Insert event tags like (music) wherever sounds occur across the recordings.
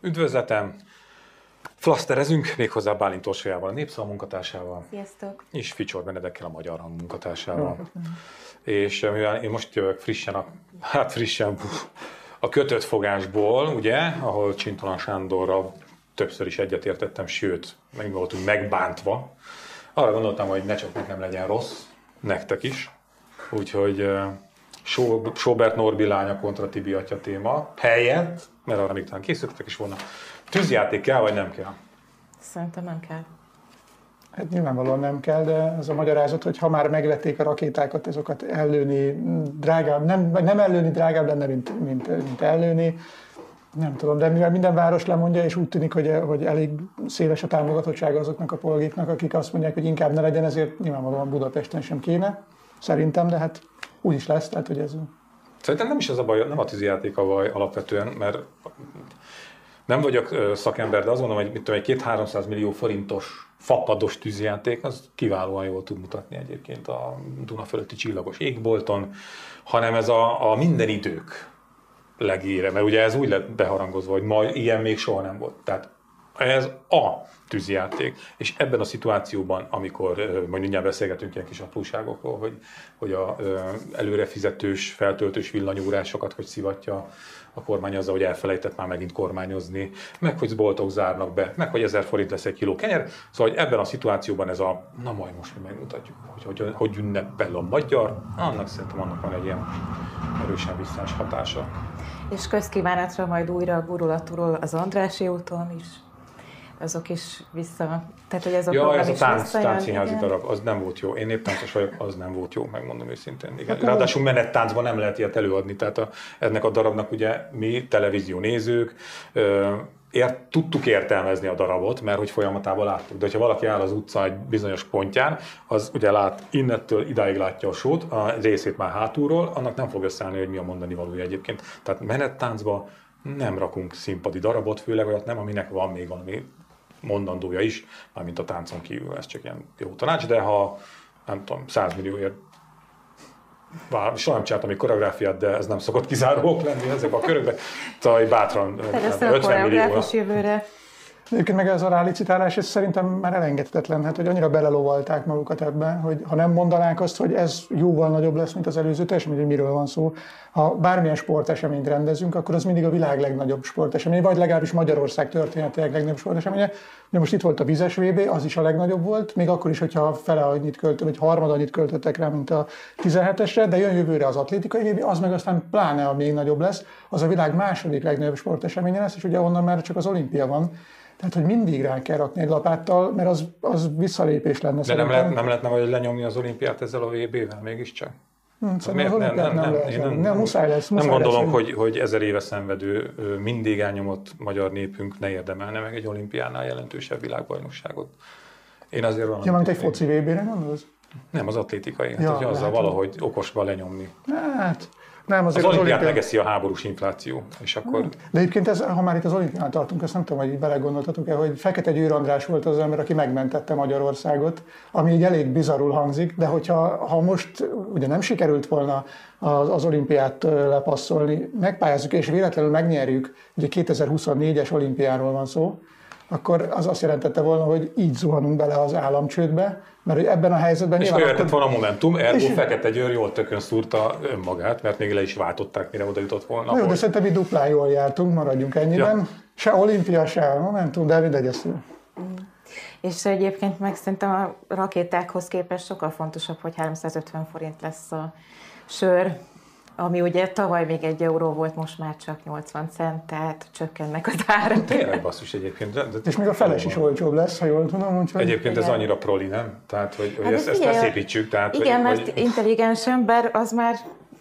Üdvözletem! Flaszterezünk méghozzá Bálint Orsolyával, a Népszava munkatársával. Sziasztok! És Ficsor Benedekkel, a Magyar Hang munkatársával. És mivel én most jövök frissen, a, hát frissen a kötött fogásból, ugye, ahol Csintalan Sándorral többször is egyetértettem, sőt, meg voltunk megbántva. Arra gondoltam, hogy ne csak nekem legyen rossz, nektek is. Úgyhogy Sobert Norbi lánya kontra Tibi atya téma helyett, mert arra még talán készültek is volna. Tűzjáték kell, vagy nem kell? Szerintem nem kell. Hát nyilvánvalóan nem kell, de az a magyarázat, hogy ha már megvették a rakétákat, azokat ellőni drágább, nem, nem ellőni drágább lenne, mint, mint, mint ellőni. Nem tudom, de mivel minden város lemondja, és úgy tűnik, hogy, hogy elég széles a támogatottsága azoknak a polgéknak, akik azt mondják, hogy inkább ne legyen, ezért nyilvánvalóan Budapesten sem kéne. Szerintem, de hát úgy is lesz, tehát hogy ez... Szerintem nem is az a baj, nem a tűzijáték a baj alapvetően, mert nem vagyok szakember, de azt gondolom, hogy mit tudom, egy két 300 millió forintos fapados tűzjáték, az kiválóan jól tud mutatni egyébként a Duna fölötti csillagos égbolton, hanem ez a, a minden idők legére, mert ugye ez úgy lett beharangozva, hogy ma ilyen még soha nem volt. Tehát ez a tűzjáték. És ebben a szituációban, amikor majd mindjárt beszélgetünk ilyen kis apróságokról, hogy, hogy a előrefizetős, feltöltős villanyórásokat, hogy szivatja a kormány azzal, hogy elfelejtett már megint kormányozni, meg hogy boltok zárnak be, meg hogy 1000 forint lesz egy kiló kenyer. Szóval hogy ebben a szituációban ez a, na majd most mi megmutatjuk, hogy, hogy, hogy ünnepel a magyar, annak szerintem annak van egy ilyen erősen visszás hatása. És közkívánatra majd újra gurulatúról az Andrási úton is azok is vissza, tehát hogy ez a ja, ez a tánc, táncszínházi darab, az nem volt jó. Én néptáncos vagyok, az nem volt jó, megmondom őszintén. Igen. Hát Ráadásul menettáncban nem lehet ilyet előadni, tehát a, ennek a darabnak ugye mi, televízió nézők, ért, tudtuk értelmezni a darabot, mert hogy folyamatában láttuk. De ha valaki áll az utca egy bizonyos pontján, az ugye lát innettől idáig látja a sót, a részét már hátulról, annak nem fog összeállni, hogy mi a mondani valója egyébként. Tehát menettáncba nem rakunk színpadi darabot, főleg olyat nem, aminek van még valami mondandója is, mármint a táncon kívül, ez csak ilyen jó tanács, de ha nem tudom, 100 millióért bár soha nem csináltam egy koreográfiát, de ez nem szokott kizárók lenni ezek a körökben. Tehát bátran 50 millió. jövőre. Egyébként meg ez a rálicitálás, ez szerintem már elengedhetetlen, hát, hogy annyira belelovalták magukat ebben, hogy ha nem mondanák azt, hogy ez jóval nagyobb lesz, mint az előző, teljesen hogy miről van szó. Ha bármilyen sporteseményt rendezünk, akkor az mindig a világ legnagyobb sportesemény, vagy legalábbis Magyarország történetének legnagyobb sporteseménye. Ugye most itt volt a vizes VB, az is a legnagyobb volt, még akkor is, hogyha fele annyit költött, vagy harmad annyit költöttek rá, mint a 17-esre, de jön jövőre az atlétikai VB, az meg aztán pláne a még nagyobb lesz, az a világ második legnagyobb sporteseménye lesz, és ugye onnan már csak az olimpia van. Tehát, hogy mindig rá kell rakni egy lapáttal, mert az, az visszalépés lenne. De nem, lehet, nem lehetne vagy lenyomni az olimpiát ezzel a VB-vel mégiscsak? Hmm, miért? Nem, nem, nem, nem, nem, nem, muszáj lesz. Muszáj nem gondolom, lesz, hogy, hogy ezer éve szenvedő, mindig elnyomott magyar népünk ne érdemelne meg egy olimpiánál jelentősebb világbajnokságot. Én azért van. Ja, mint egy foci VB-re gondolsz? Nem, az atlétikai. Hát, ja, hogy azzal valahogy okosba lenyomni. Hát, nem, azért az, az olimpiát megeszi a háborús infláció, és akkor... De egyébként, ez, ha már itt az olimpián tartunk, ezt nem tudom, hogy belegondoltatok-e, hogy Fekete Győr András volt az ember, aki megmentette Magyarországot, ami így elég bizarul hangzik, de hogyha ha most ugye nem sikerült volna az, az olimpiát lepasszolni, megpályázzuk és véletlenül megnyerjük, ugye 2024-es olimpiáról van szó, akkor az azt jelentette volna, hogy így zuhanunk bele az államcsődbe, mert hogy ebben a helyzetben... És jöhetett akkor... volna a Momentum, ergo és... Fekete Győr jól tökön szúrta önmagát, mert még le is váltották, mire oda jutott volna. Na jó, de szerintem mi duplán jól jártunk, maradjunk ennyiben. Ja. Se olimpia, se a Momentum, de mindegy, ezt... És egyébként meg szerintem a rakétákhoz képest sokkal fontosabb, hogy 350 forint lesz a sör, ami ugye tavaly még egy euró volt, most már csak 80 cent, tehát csökkennek az árak. Tényleg basszus egyébként. De, de és még a feles is olcsóbb lesz, ha jól tudom. Úgyhogy... Egyébként igen. ez annyira proli, nem? Tehát, hogy, hogy hát ezt, ezt szépítsük. Tehát, igen, hogy, mert hogy... intelligens ember az már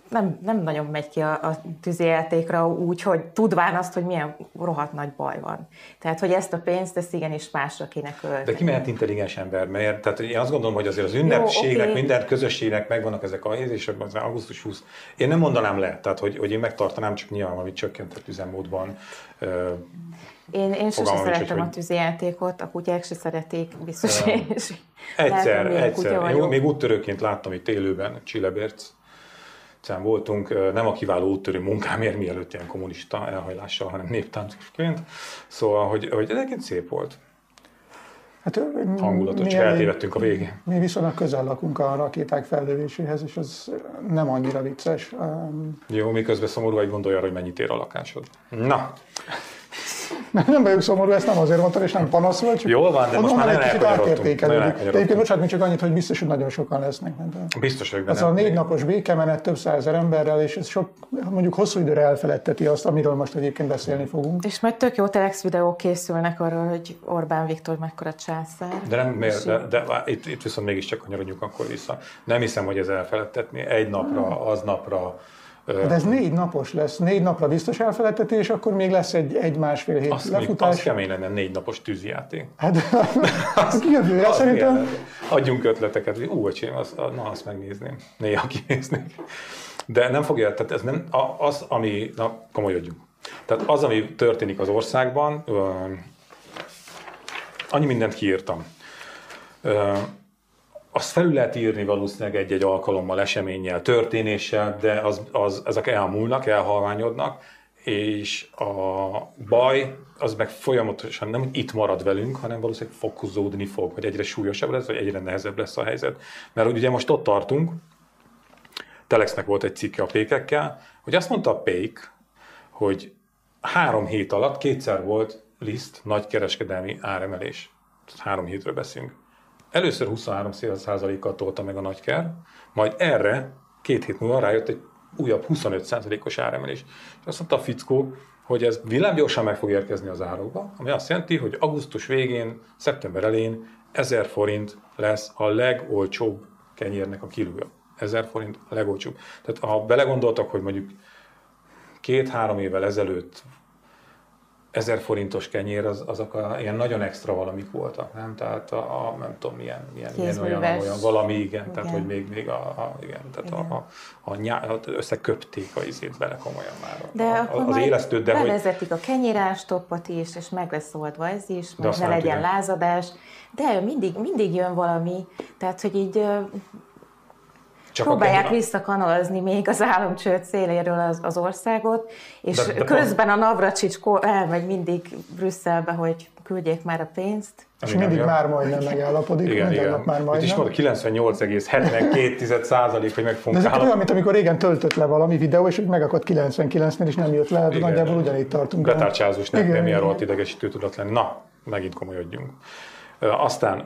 nem, nem nagyon megy ki a, a tűzijátékra úgy, hogy tudván azt, hogy milyen rohadt nagy baj van. Tehát, hogy ezt a pénzt, ezt igenis másra kéne költeni. De ki mehet intelligens ember? Mert tehát én azt gondolom, hogy azért az ünnepségnek, Jó, okay. minden közösségnek megvannak ezek a helyzések, az augusztus 20. Én nem mondanám le, tehát hogy, hogy én megtartanám, csak nyilván amit csökkentett üzemmódban. Én, én sose szeretem hogy... a tűzijátékot, a kutyák se szeretik, biztos én Egyszer, egyszer. Én még úttörőként láttam itt élőben Csillebérc Egyszerűen voltunk nem a kiváló úttörő munkámért, mielőtt ilyen kommunista elhajlással, hanem néptáncosként. Szóval, hogy, hogy egyébként szép volt. Hát, hangulatot, csak eltévedtünk a végén. Mi viszonylag közel lakunk a rakéták fellövéséhez, és az nem annyira vicces. Jó, miközben szomorú vagy gondolja, hogy mennyit ér a lakásod. Na, nem, nem vagyok szomorú, ezt nem azért mondtam, és nem panasz volt, csak Jól van, de most már nagyon kicsit átértékelődik. Egyébként bocsánat, még csak annyit, hogy biztos, hogy nagyon sokan lesznek. Mert biztos, hogy Ez a négy napos békemenet több százezer emberrel, és ez sok, mondjuk hosszú időre elfeledteti azt, amiről most egyébként beszélni fogunk. És majd tök jó telex videók készülnek arról, hogy Orbán Viktor mekkora császár. De nem, miért, de, de, de itt, itt viszont mégiscsak kanyarodjunk akkor vissza. Nem hiszem, hogy ez elfeledtetni. Egy napra, aznapra, de ez négy napos lesz, négy napra biztos elfeledtetés, akkor még lesz egy, egy másfél hét azt lefutás. Az kemény lenne négy napos tűzjáték. Hát (laughs) az jövőre szerintem. Milyen, adjunk ötleteket, hogy ú, öcsém, az, na azt megnézném, néha kinéznék. De nem fogja, tehát ez nem az, ami, na komolyodjunk. Tehát az, ami történik az országban, annyi mindent kiírtam azt felül lehet írni valószínűleg egy-egy alkalommal, eseménnyel, történéssel, de az, az, ezek elmúlnak, elhalványodnak, és a baj az meg folyamatosan nem itt marad velünk, hanem valószínűleg fokozódni fog, hogy egyre súlyosabb lesz, vagy egyre nehezebb lesz a helyzet. Mert ugye most ott tartunk, Telexnek volt egy cikke a pékekkel, hogy azt mondta a pék, hogy három hét alatt kétszer volt liszt nagy kereskedelmi áremelés. Három hétről beszélünk Először 23%-kal tolta meg a nagyker, majd erre két hét múlva rájött egy újabb 25%-os áremelés. És azt mondta a fickó, hogy ez villámgyorsan meg fog érkezni az árokba, ami azt jelenti, hogy augusztus végén, szeptember elén 1000 forint lesz a legolcsóbb kenyérnek a kilója. 1000 forint a legolcsóbb. Tehát ha belegondoltak, hogy mondjuk két-három évvel ezelőtt ezer forintos kenyér, az, azok a, ilyen nagyon extra valamik voltak, nem? Tehát a, a nem tudom, milyen, milyen, milyen olyan, olyan valami, igen, igen, tehát hogy még, még a, a igen, tehát igen. a, a, a nyá, összeköpték a izét bele komolyan már de a, a, az élesztőt, de bevezetik hogy... a kenyérástoppot is, és meg lesz oldva ez is, meg ne legyen tudom. lázadás, de mindig, mindig jön valami, tehát hogy így csak próbálják a... visszakanalazni még az államcsőd széléről az, az országot, és de, de közben pont... a Navracsics elmegy mindig Brüsszelbe, hogy küldjék már a pénzt. És mindig már majdnem megállapodik, igen, igen. nap már majdnem. Itt is mondta 98,72 százalék, hogy meg fogunk De ez olyan, mint amikor régen töltött le valami videó, és meg akart 99-nél, és nem jött le, hát nagyjából ugyanígy tartunk. Betárcsázós, nem, nem ilyen rohadt idegesítő tudott lenni. Na, megint komolyodjunk. Aztán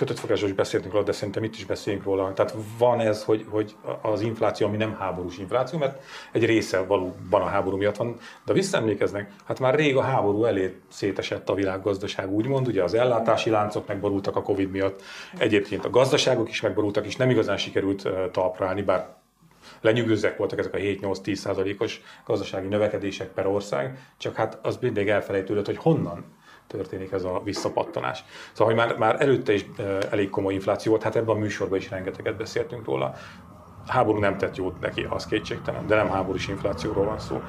kötött fogásról is beszéltünk róla, de szerintem itt is beszélünk róla. Tehát van ez, hogy, hogy az infláció, ami nem háborús infláció, mert egy része valóban a háború miatt van, de visszaemlékeznek, hát már rég a háború elé szétesett a világgazdaság, úgymond, ugye az ellátási láncok megborultak a Covid miatt, egyébként a gazdaságok is megborultak, és nem igazán sikerült talpra állni, bár lenyűgözőek voltak ezek a 7-8-10 százalékos gazdasági növekedések per ország, csak hát az mindig elfelejtődött, hogy honnan történik ez a visszapattanás. Szóval, hogy már, már előtte is elég komoly infláció volt, hát ebben a műsorban is rengeteget beszéltünk róla. Háború nem tett jót neki, az kétségtelen, de nem háborús inflációról van szó.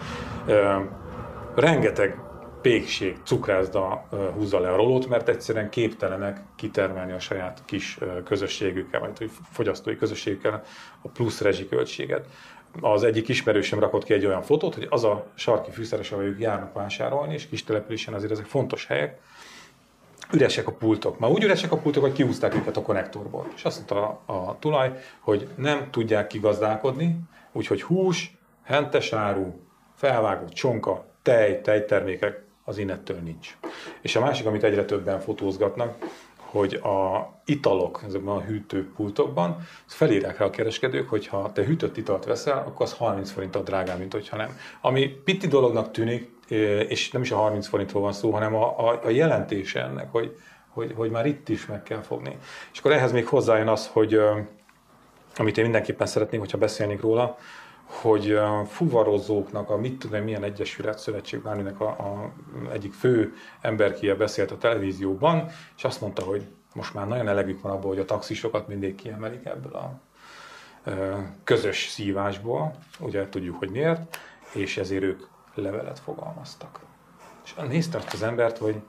Rengeteg pékség, cukrászda húzza le a rolót, mert egyszerűen képtelenek kitermelni a saját kis közösségükkel, vagy fogyasztói közösségükkel a plusz rezsiköltséget az egyik ismerősöm rakott ki egy olyan fotót, hogy az a sarki fűszeres, ahol ők járnak vásárolni, és kis településen azért ezek fontos helyek, üresek a pultok. Már úgy üresek a pultok, hogy kiúzták őket a konnektorból. És azt mondta a, a tulaj, hogy nem tudják kigazdálkodni, úgyhogy hús, hentes áru, felvágott csonka, tej, tejtermékek az innettől nincs. És a másik, amit egyre többen fotózgatnak, hogy a italok ezekben a hűtőpultokban felírják rá a kereskedők, hogy ha te hűtött italt veszel, akkor az 30 forinttal drágább, mint hogyha nem. Ami pitti dolognak tűnik, és nem is a 30 forintról van szó, hanem a, a, a jelentése ennek, hogy, hogy, hogy már itt is meg kell fogni. És akkor ehhez még hozzájön az, hogy amit én mindenképpen szeretnék, hogyha beszélnék róla, hogy a fuvarozóknak, a mit tudom, milyen egyesület, szövetség, bárminek a, a egyik fő emberkie beszélt a televízióban, és azt mondta, hogy most már nagyon elegük van abból, hogy a taxisokat mindig kiemelik ebből a közös szívásból, ugye tudjuk, hogy miért, és ezért ők levelet fogalmaztak. És nézte azt az embert, hogy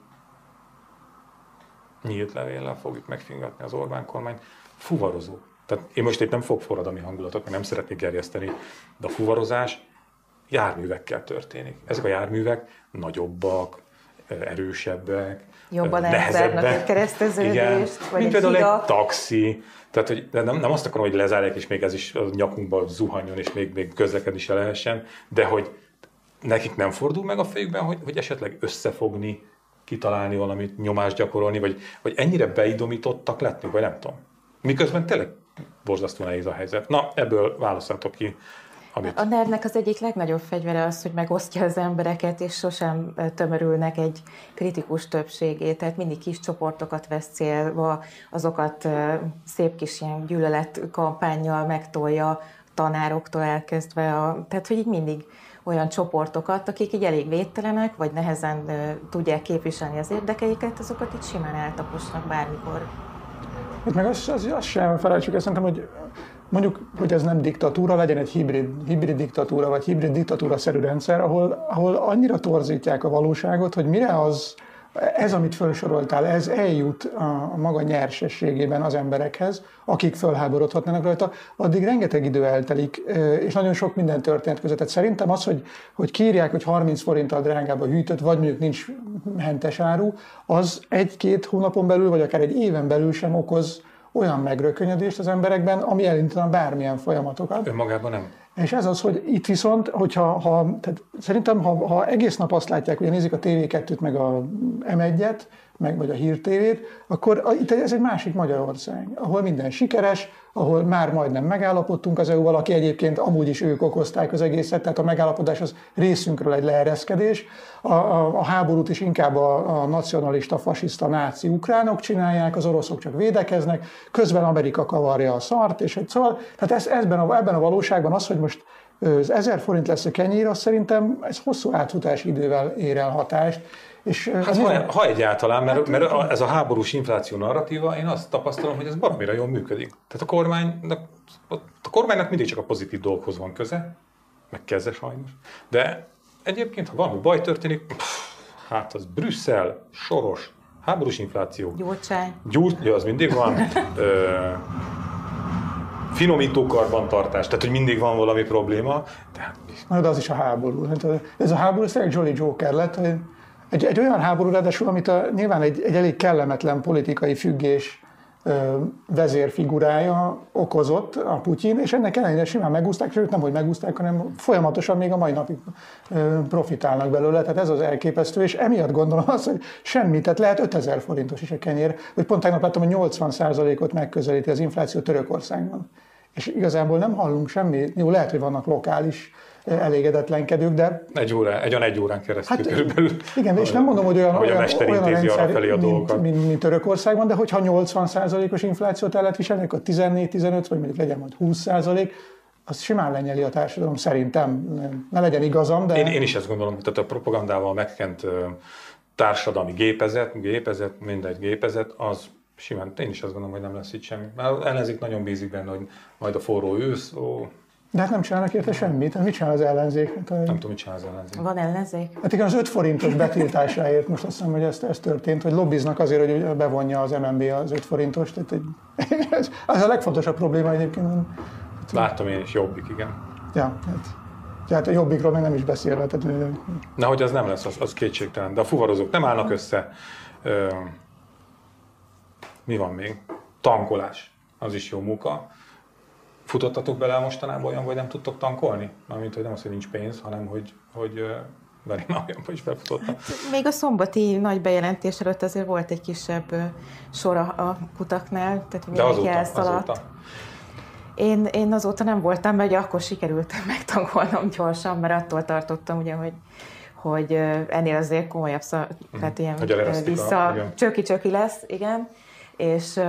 nyílt levéllel fogjuk megfingatni az Orbán kormányt, fuvarozó. Tehát én most itt nem fog forradalmi hangulatot, mert nem szeretnék gerjeszteni, de a fuvarozás járművekkel történik. Ezek a járművek nagyobbak, erősebbek, Jobban nehezebben a kereszteződést, vagy Mint például egy taxi. Tehát, hogy nem, nem azt akarom, hogy lezárják, és még ez is a nyakunkba zuhanjon, és még, még közlekedni se lehessen, de hogy nekik nem fordul meg a fejükben, hogy, hogy esetleg összefogni, kitalálni valamit, nyomást gyakorolni, vagy, vagy ennyire beidomítottak lettünk, vagy nem tudom. Miközben tényleg borzasztó nehéz a helyzet. Na, ebből válaszoltok ki amit... A nervnek az egyik legnagyobb fegyvere az, hogy megosztja az embereket, és sosem tömörülnek egy kritikus többségét, tehát mindig kis csoportokat vesz célba, azokat szép kis ilyen gyűlölet kampányjal megtolja, tanároktól elkezdve, a, tehát hogy így mindig olyan csoportokat, akik így elég védtelenek, vagy nehezen tudják képviselni az érdekeiket, azokat itt simán eltaposnak bármikor. Hát meg azt, az, az sem felejtsük, szerintem, hogy mondjuk, hogy ez nem diktatúra, legyen egy hibrid, hibrid diktatúra, vagy hibrid diktatúra-szerű rendszer, ahol, ahol annyira torzítják a valóságot, hogy mire az, ez, amit felsoroltál, ez eljut a maga nyersességében az emberekhez, akik fölháborodhatnának rajta, addig rengeteg idő eltelik, és nagyon sok minden történt között. Tehát szerintem az, hogy, hogy kírják, hogy 30 forinttal drágább a hűtött, vagy mondjuk nincs hentes áru, az egy-két hónapon belül, vagy akár egy éven belül sem okoz olyan megrökönyödést az emberekben, ami elindítana bármilyen folyamatokat. Önmagában nem. És ez az, hogy itt viszont, hogyha ha, tehát szerintem, ha, ha egész nap azt látják, hogy nézik a TV2-t, meg a M1-et, meg vagy a hírtévét, akkor itt ez egy másik Magyarország, ahol minden sikeres, ahol már majdnem megállapodtunk az EU-val, aki egyébként amúgy is ők okozták az egészet, tehát a megállapodás az részünkről egy leereszkedés. A, a, a háborút is inkább a, a nacionalista, fasiszta, náci ukránok csinálják, az oroszok csak védekeznek, közben Amerika kavarja a szart, és egy szóval, tehát ez, ezben a, ebben a valóságban az, hogy most az 1000 forint lesz a kenyér, az szerintem ez hosszú átfutási idővel ér el hatást, és, hát ha, ha egyáltalán, mert, hát, mert ez a háborús infláció narratíva, én azt tapasztalom, hogy ez baromira jól működik. Tehát a kormánynak, a kormánynak mindig csak a pozitív dolgokhoz van köze, meg keze sajnos, de egyébként, ha valami baj történik, pff, hát az Brüsszel, soros, háborús infláció. Gyurcsány. Gyur, ja, az mindig van. Ö, finomító karbantartás, tehát hogy mindig van valami probléma. De, Na, de az is a háború. Hát, ez a háború, tényleg Jolly Joker lett, hogy egy, egy olyan háború, ráadásul, amit a, nyilván egy, egy elég kellemetlen politikai függés ö, vezérfigurája okozott a Putyin, és ennek ellenére simán megúzták, sőt nem, hogy megúzták, hanem folyamatosan még a mai napig ö, profitálnak belőle, tehát ez az elképesztő, és emiatt gondolom azt, hogy semmi, tehát lehet 5000 forintos is a kenyér, vagy pont tegnap láttam, hogy 80%-ot megközelíti az infláció Törökországban. És igazából nem hallunk semmit, jó, lehet, hogy vannak lokális elégedetlenkedők, de... Egy, óra, egy olyan egy órán keresztül hát, körülbelül. Igen, és nem mondom, hogy olyan, olyan, a olyan a rendszer, felé a mint, mint, mint, Törökországban, de hogyha 80%-os inflációt el lehet viselni, akkor 14-15, vagy mondjuk legyen majd 20%, az simán lenyeli a társadalom, szerintem. Ne legyen igazam, de... Én, én is ezt gondolom, tehát a propagandával megkent társadalmi gépezet, gépezet, mindegy gépezet, az simán, én is azt gondolom, hogy nem lesz itt semmi. Mert ellenzék nagyon bízik benne, hogy majd a forró ősz, ó, de hát nem csinálnak érte semmit. Mit csinál az ellenzék? Hát, nem tudom, mit csinál az ellenzék. Van ellenzék? Hát igen, az 5 forintos betiltásáért most azt hiszem, hogy ez, ez történt, hogy lobbiznak azért, hogy bevonja az MNB az 5 forintos. Tehát egy, (laughs) ez, az a legfontosabb probléma egyébként. Láttam én is, jobbik, igen. Ja, hát, tehát a jobbikról meg nem is beszélve. Tehát, Na, hogy az nem lesz, az, az kétségtelen. De a fuvarozók nem állnak össze. Ö, mi van még? Tankolás. Az is jó munka Futottatok bele mostanában olyan, hogy nem tudtok tankolni? Mármint, hogy nem az, hogy nincs pénz, hanem hogy, hogy Veri már olyanban is befutottam. Hát, még a szombati nagy bejelentés előtt azért volt egy kisebb sor a kutaknál, tehát De azóta, elszaladt. azóta. Én, én azóta nem voltam, mert akkor sikerült (laughs) megtankolnom gyorsan, mert attól tartottam, ugye, hogy hogy ennél azért komolyabb, szó, tehát ilyen vissza, csöki-csöki lesz, igen és,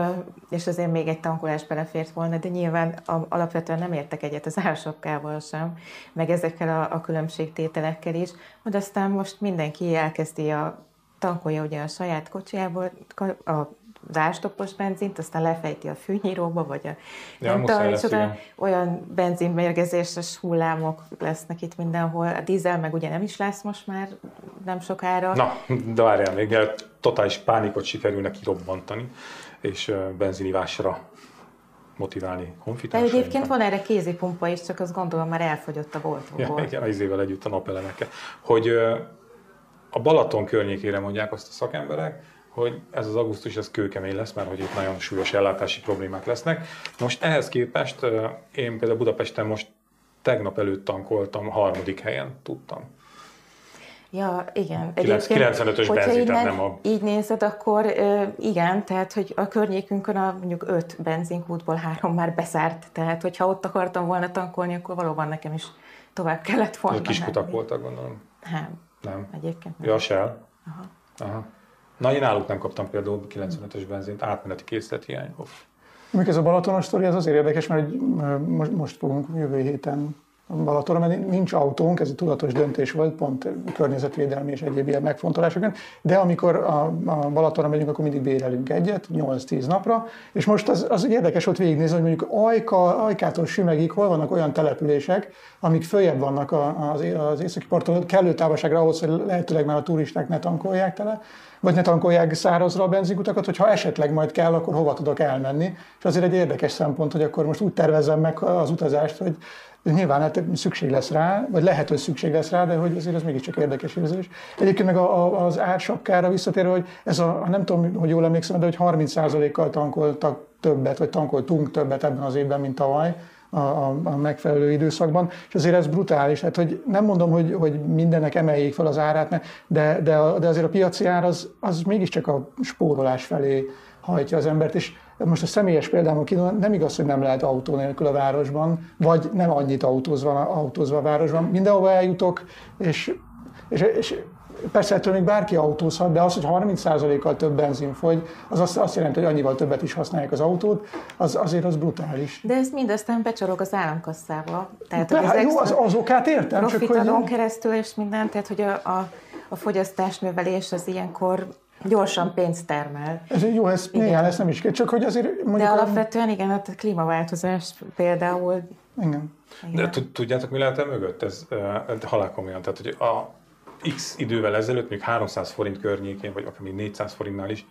és azért még egy tankolás belefért volna, de nyilván alapvetően nem értek egyet az ársapkával sem, meg ezekkel a, a különbségtételekkel is, hogy aztán most mindenki elkezdi a tankolja ugye a saját kocsiából, a zástopos benzint, aztán lefejti a fűnyíróba, vagy a ja, nem tudom, és oda olyan benzinmérgezéses hullámok lesznek itt mindenhol. A dízel meg ugye nem is lesz most már nem sokára. Na, de várjál még, totális pánikot sikerülne kirobbantani, és benzinivásra motiválni De honfitársainkat. egyébként van erre kézipumpa is, csak azt gondolom már elfogyott a Ja, boltokból. igen, az izével együtt a napelemekkel. Hogy a Balaton környékére mondják azt a szakemberek, hogy ez az augusztus ez kőkemény lesz, mert hogy itt nagyon súlyos ellátási problémák lesznek. Most ehhez képest én például Budapesten most tegnap előtt tankoltam, harmadik helyen tudtam. Ja, igen. Egyébként, 95-ös hogyha benzin, így, tehát meg- nem a- így nézed, akkor igen, tehát hogy a környékünkön a mondjuk öt benzinkútból három már beszárt, tehát hogyha ott akartam volna tankolni, akkor valóban nekem is tovább kellett volna. Kis kutak voltak, gondolom. Nem, Nem. egyébként nem. Ja, Shell. Aha. Aha. Na, én náluk nem kaptam például 95-ös benzint, átmeneti készlethiány. Mondjuk ez a Balatonos sztori, ez azért érdekes, mert most, most fogunk jövő héten Balatonra, mert nincs autónk, ez egy tudatos döntés volt, pont környezetvédelmi és egyéb ilyen megfontolásokon, de amikor a, a Balatonra megyünk, akkor mindig bérelünk egyet, 8-10 napra, és most az, az érdekes volt végignézni, hogy mondjuk Ajka, Ajkától Sümegig hol vannak olyan települések, amik följebb vannak az, az északi parton, kellő távolságra ahhoz, hogy lehetőleg már a turisták ne tankolják tele, vagy ne tankolják szárazra a benzinkutakat, hogyha esetleg majd kell, akkor hova tudok elmenni. És azért egy érdekes szempont, hogy akkor most úgy tervezzem meg az utazást, hogy nyilván hát szükség lesz rá, vagy lehet, hogy szükség lesz rá, de hogy azért ez mégiscsak érdekes érzés. Egyébként meg a, a, az ársapkára visszatérve, hogy ez a, nem tudom, hogy jól emlékszem, de hogy 30%-kal tankoltak többet, vagy tankoltunk többet ebben az évben, mint tavaly a, a, a megfelelő időszakban, és azért ez brutális. Hát, hogy nem mondom, hogy, hogy mindennek emeljék fel az árát, de, de, de azért a piaci ár az, az mégiscsak a spórolás felé hajtja az embert, és most a személyes példámon kívül nem igaz, hogy nem lehet autó nélkül a városban, vagy nem annyit autózva, autózva a városban. Mindenhova eljutok, és, és, és persze ettől még bárki autózhat, de az, hogy 30%-kal több benzin fogy, az azt, azt jelenti, hogy annyival többet is használják az autót, az azért az brutális. De ez mind aztán becsorog az államkasszába. Tehát, De, az jó, az, az okát értem, csak profit hogy... keresztül és minden, tehát hogy a, a, a fogyasztásnövelés az ilyenkor gyorsan pénzt termel. Ez jó, ez néha ezt nem is kell, csak hogy azért mondjuk... De alapvetően igen, a klímaváltozás például Igen. De tud- tudjátok, mi lehet e mögött? Ez uh, halálkomolyan. Tehát, hogy a X idővel ezelőtt, még 300 forint környékén, vagy akár még 400 forintnál is,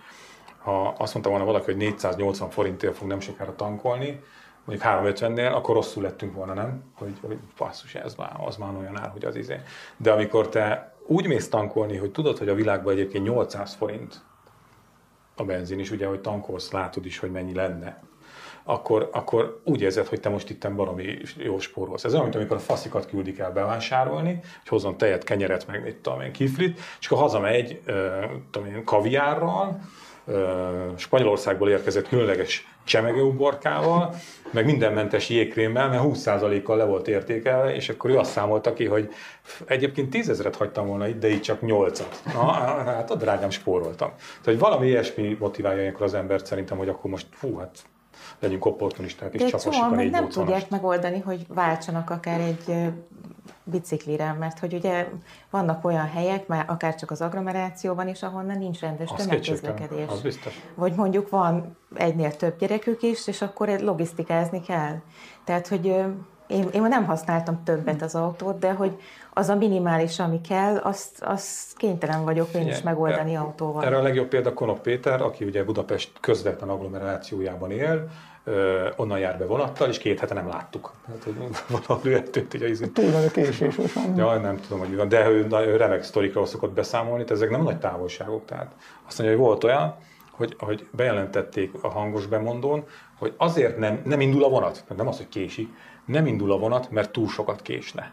ha azt mondta volna valaki, hogy 480 forintért fog nem sokára tankolni, mondjuk 350-nél, akkor rosszul lettünk volna, nem? Hogy, hogy basszus, ez már, az már olyan ár, hogy az izé. De amikor te úgy mész tankolni, hogy tudod, hogy a világban egyébként 800 forint a benzin is, ugye, hogy tankolsz, látod is, hogy mennyi lenne, akkor, akkor úgy érzed, hogy te most itt baromi jó spórolsz. Ez olyan, mint amikor a faszikat küldik el bevásárolni, hogy hozzon tejet, kenyeret, meg mit tudom én, kiflit, és akkor hazamegy, tudom én, kaviárral, Spanyolországból érkezett különleges csemegőuborkával, meg mindenmentes jégkrémmel, mert 20%-kal le volt értékelve, és akkor ő azt számolta ki, hogy egyébként tízezret hagytam volna itt, de így csak nyolcat. Na, hát a drágám spóroltam. Tehát, hogy valami ilyesmi motiválja ilyenkor az embert szerintem, hogy akkor most, fú, hát legyünk opportunisták, és csapassuk csomóan a meg nem 480-ast. tudják megoldani, hogy váltsanak akár egy biciklire, mert hogy ugye vannak olyan helyek, már akár csak az agglomerációban is, ahonnan nincs rendes Az tömegközlekedés. az biztos. Vagy mondjuk van egynél több gyerekük is, és akkor logisztikázni kell. Tehát, hogy én, én nem használtam többet az autót, de hogy az a minimális, ami kell, azt, azt kénytelen vagyok én is megoldani e- autóval. Erre a legjobb példa Konok Péter, aki ugye Budapest közvetlen agglomerációjában él, ö, onnan jár be vonattal, és két hete nem láttuk. Tehát, hogy valahol eltűnt így a izé. Túl nagy a késés most van. Ja, nem tudom, hogy van, de ő, ő remek sztorikról szokott beszámolni, tehát ezek nem nagy távolságok. Tehát azt mondja, hogy volt olyan, hogy, hogy bejelentették a hangos bemondón, hogy azért nem, nem indul a vonat, nem az, hogy késik, nem indul a vonat, mert túl sokat késne.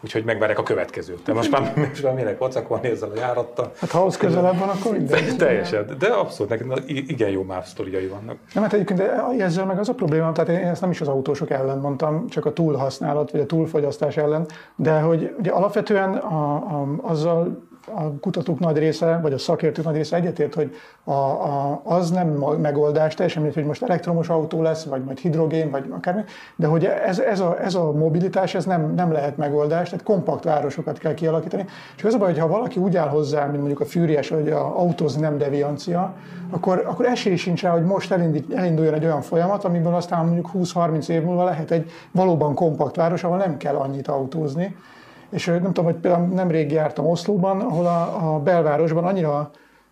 Úgyhogy megvárják a következőt. De most már, most már minek vacakolni ezzel a járattal. Hát ha ahhoz közelebb van, akkor minden. Teljesen, de abszolút, na, i- igen jó már sztoriai vannak. Nem, hát egyébként de ezzel meg az a probléma, tehát én ezt nem is az autósok ellen mondtam, csak a túlhasználat, vagy a túlfogyasztás ellen, de hogy ugye alapvetően a, a, azzal a kutatók nagy része, vagy a szakértők nagy része egyetért, hogy a, a, az nem megoldás, teljesen mindegy, hogy most elektromos autó lesz, vagy majd hidrogén, vagy akármi, de hogy ez, ez, a, ez a mobilitás, ez nem, nem lehet megoldás, tehát kompakt városokat kell kialakítani. És az a baj, hogy ha valaki úgy áll hozzá, mint mondjuk a Fűries, hogy a autózni nem deviancia, akkor, akkor esély sincs rá, hogy most elindít, elinduljon egy olyan folyamat, amiből aztán mondjuk 20-30 év múlva lehet egy valóban kompakt város, ahol nem kell annyit autózni. És nem tudom, hogy például nemrég jártam Oszlóban, ahol a, a belvárosban annyira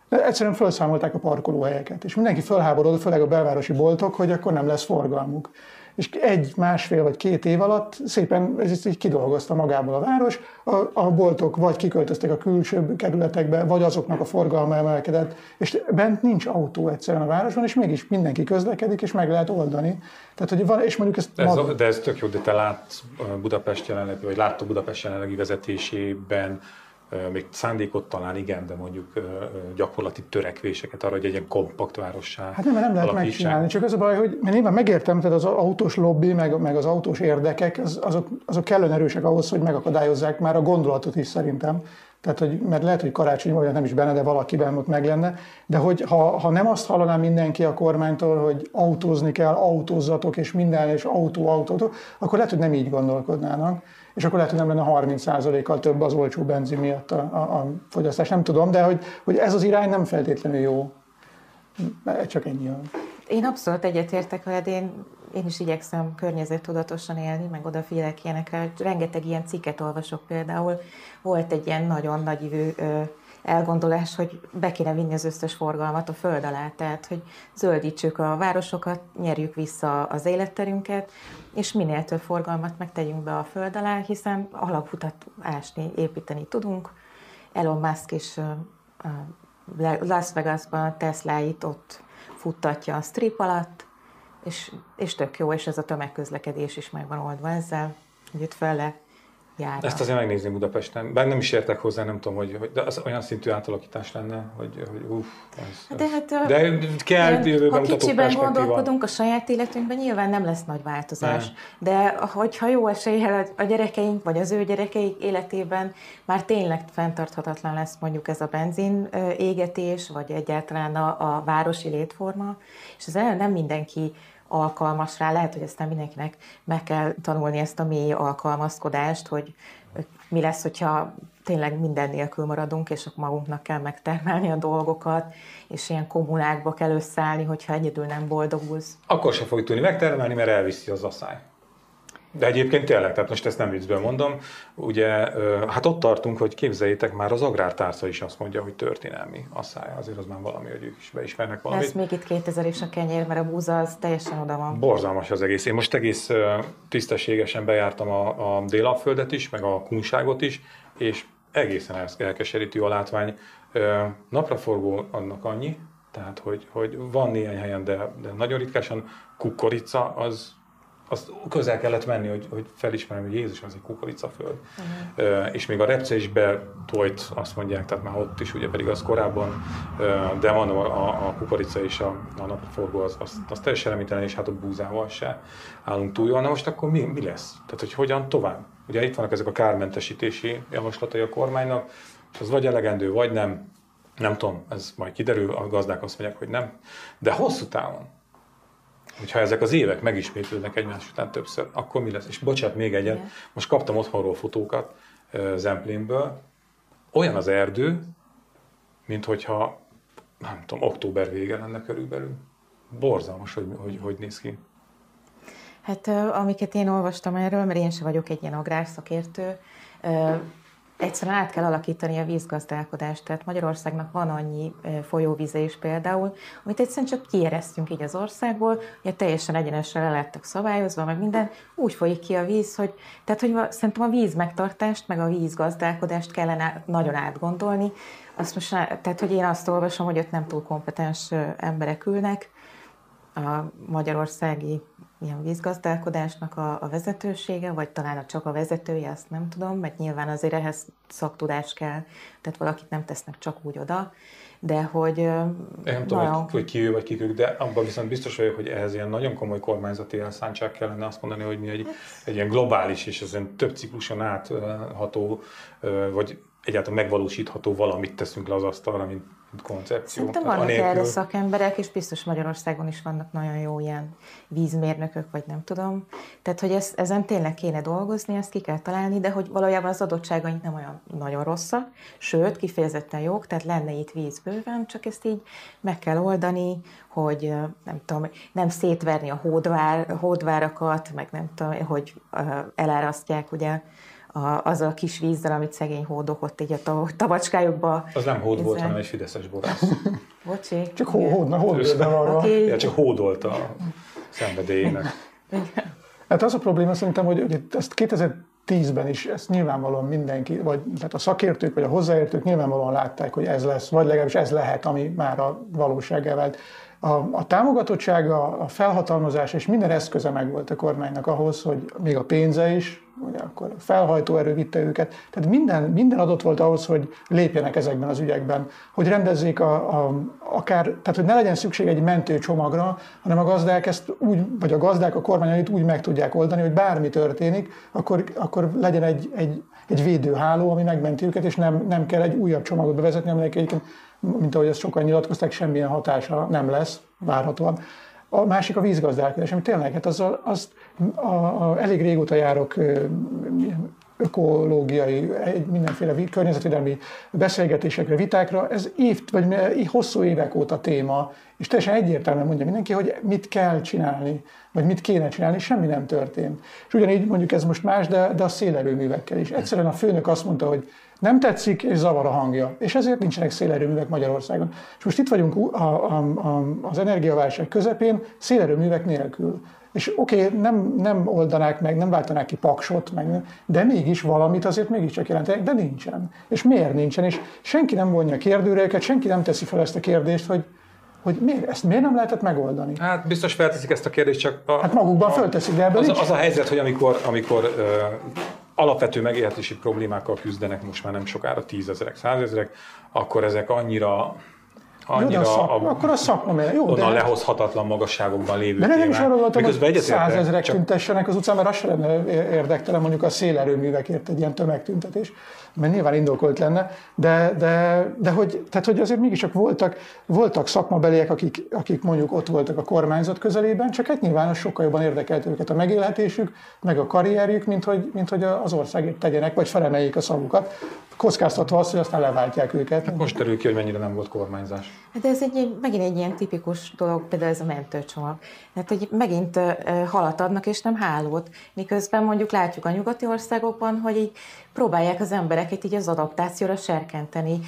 egyszerűen felszámolták a parkolóhelyeket, és mindenki felháborodott, főleg a belvárosi boltok, hogy akkor nem lesz forgalmuk és egy, másfél vagy két év alatt szépen ez így kidolgozta magából a város, a, a boltok vagy kiköltöztek a külső kerületekbe, vagy azoknak a forgalma emelkedett, és bent nincs autó egyszerűen a városban, és mégis mindenki közlekedik, és meg lehet oldani. Tehát, hogy van, és mondjuk ezt... De ez, mag... de ez tök jó, de te látsz Budapest jelenlegi, vagy láttok Budapest jelenlegi vezetésében még szándékot talán igen, de mondjuk gyakorlati törekvéseket arra, hogy egy ilyen kompakt várossá Hát nem, nem lehet megcsinálni, csak az a baj, hogy én nyilván megértem, tehát az autós lobby, meg, meg az autós érdekek, az, azok, azok kellően erősek ahhoz, hogy megakadályozzák már a gondolatot is szerintem. Tehát, hogy, mert lehet, hogy karácsony olyan nem is benne, de valakiben ott meg lenne. De hogy ha, ha nem azt hallaná mindenki a kormánytól, hogy autózni kell, autózzatok, és minden, és autó, autó, akkor lehet, hogy nem így gondolkodnának és akkor lehet, hogy nem lenne 30%-kal több az olcsó benzin miatt a, a, a fogyasztás. Nem tudom, de hogy, hogy ez az irány nem feltétlenül jó. Csak ennyi. Én abszolút egyetértek veled, én, én is igyekszem környezettudatosan élni, meg odafigyelek ilyenekre. Rengeteg ilyen cikket olvasok például. Volt egy ilyen nagyon nagyívű elgondolás, hogy be kéne vinni az összes forgalmat a föld alá, tehát hogy zöldítsük a városokat, nyerjük vissza az életterünket, és minél több forgalmat megtegyünk be a föld alá, hiszen alaputat ásni, építeni tudunk. Elon Musk is Las Vegasban a Tesláit ott futtatja a strip alatt, és, és tök jó, és ez a tömegközlekedés is meg van oldva ezzel, hogy itt fel le jár. Ezt azért megnézni Budapesten. Bár nem is értek hozzá, nem tudom, hogy, hogy de az olyan szintű átalakítás lenne, hogy, hogy uff. Ez, de, hát, de kell de, jövőben Ha kicsiben gondolkodunk a saját életünkben, nyilván nem lesz nagy változás. Nem. De hogyha jó eséllyel a gyerekeink, vagy az ő gyerekeik életében már tényleg fenntarthatatlan lesz mondjuk ez a benzin égetés, vagy egyáltalán a, a városi létforma, és ez nem mindenki alkalmas rá. Lehet, hogy ezt mindenkinek meg kell tanulni ezt a mély alkalmazkodást, hogy mi lesz, hogyha tényleg minden nélkül maradunk, és akkor magunknak kell megtermelni a dolgokat, és ilyen kommunákba kell összeállni, hogyha egyedül nem boldogulsz. Akkor se fogjuk tudni megtermelni, mert elviszi az asszály. De egyébként tényleg, tehát most ezt nem viccből mondom, ugye, hát ott tartunk, hogy képzeljétek, már az agrártárca is azt mondja, hogy történelmi asszály, azért az már valami, hogy ők is beismernek valamit. Ez még itt 2000 és a kenyér, mert a búza az teljesen oda van. Borzalmas az egész. Én most egész tisztességesen bejártam a, a Délapföldet is, meg a Kunságot is, és egészen elkeserítő a látvány. Napraforgó annak annyi, tehát hogy, hogy van néhány helyen, de, de nagyon ritkásan kukorica az azt közel kellett menni, hogy, hogy felismerjem, hogy Jézus az egy kukoricaföld. Uh-huh. Uh, és még a repce is betolt, azt mondják, tehát már ott is, ugye pedig az korábban, de mondom, a, a kukorica és a, a napforgó az, az, az teljesen reménytelen, és hát a búzával se állunk túl jól. Na most akkor mi, mi lesz? Tehát, hogy hogyan tovább? Ugye itt vannak ezek a kármentesítési javaslatai a kormánynak, és az vagy elegendő, vagy nem. Nem tudom, ez majd kiderül, a gazdák azt mondják, hogy nem. De hosszú távon, hogyha ezek az évek megismétlődnek egymás után többször, akkor mi lesz? És bocsánat, még egyet, Igen. most kaptam otthonról fotókat Zemplénből, olyan az erdő, mint hogyha, nem tudom, október vége lenne körülbelül. Borzalmas, hogy hogy, hogy néz ki. Hát amiket én olvastam erről, mert én sem vagyok egy ilyen agrárszakértő, egyszerűen át kell alakítani a vízgazdálkodást. Tehát Magyarországnak van annyi folyóvíze is például, amit egyszerűen csak kieresztünk így az országból, ugye teljesen egyenesen le lettek szabályozva, meg minden, úgy folyik ki a víz, hogy, tehát hogy szerintem a víz megtartást, meg a vízgazdálkodást kellene nagyon átgondolni. Azt most, tehát, hogy én azt olvasom, hogy ott nem túl kompetens emberek ülnek, a magyarországi ilyen vízgazdálkodásnak a, a vezetősége, vagy talán a csak a vezetője, azt nem tudom, mert nyilván azért ehhez szaktudás kell, tehát valakit nem tesznek csak úgy oda, de hogy... Én nem tudom, hogy, hogy ki ő vagy kik ők, de abban viszont biztos vagyok, hogy ehhez ilyen nagyon komoly kormányzati elszántság kellene azt mondani, hogy mi egy, egy ilyen globális és ezen több cikluson átható, vagy egyáltalán megvalósítható valamit teszünk le az asztalra, mint koncepció. Szerintem vannak anélkül... erre szakemberek, és biztos Magyarországon is vannak nagyon jó ilyen vízmérnökök, vagy nem tudom. Tehát, hogy ez, ezen tényleg kéne dolgozni, ezt ki kell találni, de hogy valójában az adottságaink nem olyan nagyon rosszak, sőt, kifejezetten jók, tehát lenne itt víz bőven, csak ezt így meg kell oldani, hogy nem tudom, nem szétverni a hódvár, hódvárakat, meg nem tudom, hogy elárasztják ugye a, az a kis vízzel, amit szegény hódok ott így a tavacskájukba. Az nem hód volt, hanem egy fideszes borász. (laughs) Bocsi. Csak hó, hódna, hódna arra. Aki- Ja, csak hódolt a szenvedélyének. Hát az a probléma szerintem, hogy, hogy ezt 2010-ben is ezt nyilvánvalóan mindenki, vagy tehát a szakértők, vagy a hozzáértők nyilvánvalóan látták, hogy ez lesz, vagy legalábbis ez lehet, ami már a valósággá vált. A, a támogatottsága, a felhatalmazás és minden eszköze megvolt a kormánynak ahhoz, hogy még a pénze is, ugye akkor a felhajtó erő vitte őket. Tehát minden, minden adott volt ahhoz, hogy lépjenek ezekben az ügyekben, hogy rendezzék a, a, akár, tehát hogy ne legyen szükség egy mentő csomagra, hanem a gazdák ezt úgy, vagy a gazdák a kormányait úgy meg tudják oldani, hogy bármi történik, akkor, akkor legyen egy, egy, egy védőháló, ami megmenti őket, és nem, nem kell egy újabb csomagot bevezetni, aminek egyébként, mint ahogy ezt sokan nyilatkozták, semmilyen hatása nem lesz, várhatóan. A másik a vízgazdálkodás, ami tényleg, hát azzal, azt a, a, elég régóta járok ökológiai, egy mindenféle környezetvédelmi beszélgetésekre, vitákra, ez év, vagy hosszú évek óta téma, és teljesen egyértelműen mondja mindenki, hogy mit kell csinálni, vagy mit kéne csinálni, semmi nem történt. És ugyanígy mondjuk ez most más, de, de a szélerőművekkel is. Egyszerűen a főnök azt mondta, hogy nem tetszik, és zavar a hangja. És ezért nincsenek szélerőművek Magyarországon. És most itt vagyunk a, a, a, az energiaválság közepén, szélerőművek nélkül. És oké, okay, nem, nem oldanák meg, nem váltanák ki paksot, meg, de mégis valamit azért mégiscsak jelentenek, de nincsen. És miért nincsen? És senki nem vonja kérdőre őket, senki nem teszi fel ezt a kérdést, hogy, hogy miért, ezt miért nem lehetett megoldani? Hát biztos felteszik ezt a kérdést, csak a, Hát magukban fölteszik, de ebből az, nincs. az a helyzet, hogy amikor, amikor ö, alapvető megélhetési problémákkal küzdenek most már nem sokára tízezerek, százezerek, akkor ezek annyira annyira a szak, a, akkor a szakma miért? Jó, onnan de, lehozhatatlan magasságokban lévő de nem is arról voltam, hogy százezrek csak tüntessenek az utcán, mert az sem lenne érdektelen mondjuk a szélerőművekért egy ilyen tömegtüntetés, mert nyilván indokolt lenne, de, de, de hogy, tehát, hogy azért mégiscsak voltak, voltak szakmabeliek, akik, akik mondjuk ott voltak a kormányzat közelében, csak hát nyilván az sokkal jobban érdekelt őket a megélhetésük, meg a karrierjük, mint hogy, mint hogy az országért tegyenek, vagy felemeljék a szavukat, kockáztatva azt, hogy aztán leváltják őket. most derül ki, hogy mennyire nem volt kormányzás. De ez egy, ilyen- megint egy ilyen tipikus dolog, például ez a mentőcsomag. Tehát, hogy megint halat adnak, és nem hálót. Miközben mondjuk látjuk a nyugati országokban, hogy így próbálják az embereket így az adaptációra serkenteni,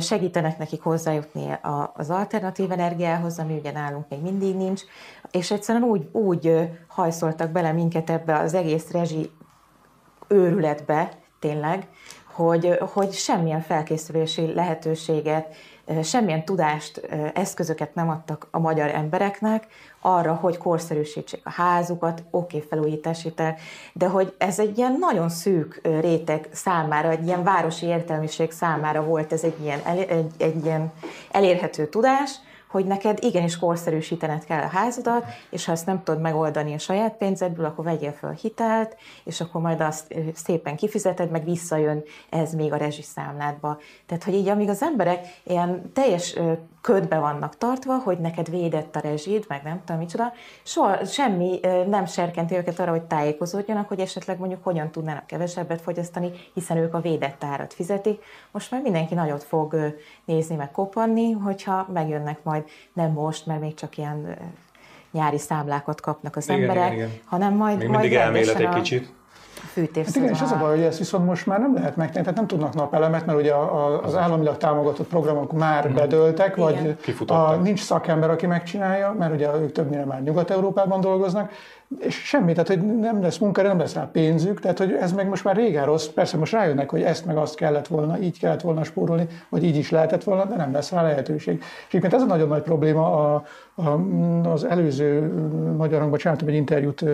segítenek nekik hozzájutni a- az alternatív energiához, ami ugye nálunk még mindig nincs, és egyszerűen úgy, úgy hajszoltak bele minket ebbe az egész rezsi őrületbe, tényleg, hogy, hogy semmilyen felkészülési lehetőséget, eh, semmilyen tudást, eszközöket nem adtak a magyar embereknek arra, hogy korszerűsítsék a házukat, oké, okay, de hogy ez egy ilyen nagyon szűk réteg számára, egy ilyen városi értelmiség számára volt ez egy ilyen, egy, egy ilyen elérhető tudás, hogy neked igenis korszerűsítened kell a házadat, és ha ezt nem tudod megoldani a saját pénzedből, akkor vegyél fel hitelt, és akkor majd azt szépen kifizeted, meg visszajön ez még a rezsiszámládba. Tehát, hogy így amíg az emberek ilyen teljes ködbe vannak tartva, hogy neked védett a rezsid, meg nem tudom micsoda, soha semmi nem serkenti őket arra, hogy tájékozódjanak, hogy esetleg mondjuk hogyan tudnának kevesebbet fogyasztani, hiszen ők a védett árat fizetik. Most már mindenki nagyot fog nézni, meg kopanni, hogyha megjönnek majd nem most, mert még csak ilyen nyári számlákat kapnak az Igen, emberek, igen, igen. hanem majd, Még majd mindig elmélet egy a kicsit. Fűtészezon Hát igen, és az a baj, hogy ezt viszont most már nem lehet megtenni, tehát nem tudnak napelemet, mert ugye a, a, az államilag támogatott programok már bedőltek, vagy Igen. Kifutottak. a, nincs szakember, aki megcsinálja, mert ugye ők többnyire már Nyugat-Európában dolgoznak, és semmi, tehát hogy nem lesz munkára, nem lesz rá pénzük, tehát hogy ez meg most már régen rossz, persze most rájönnek, hogy ezt meg azt kellett volna, így kellett volna spórolni, vagy így is lehetett volna, de nem lesz rá lehetőség. És egyébként ez a nagyon nagy probléma, a, a, az előző Magyar Hangban csináltam egy interjút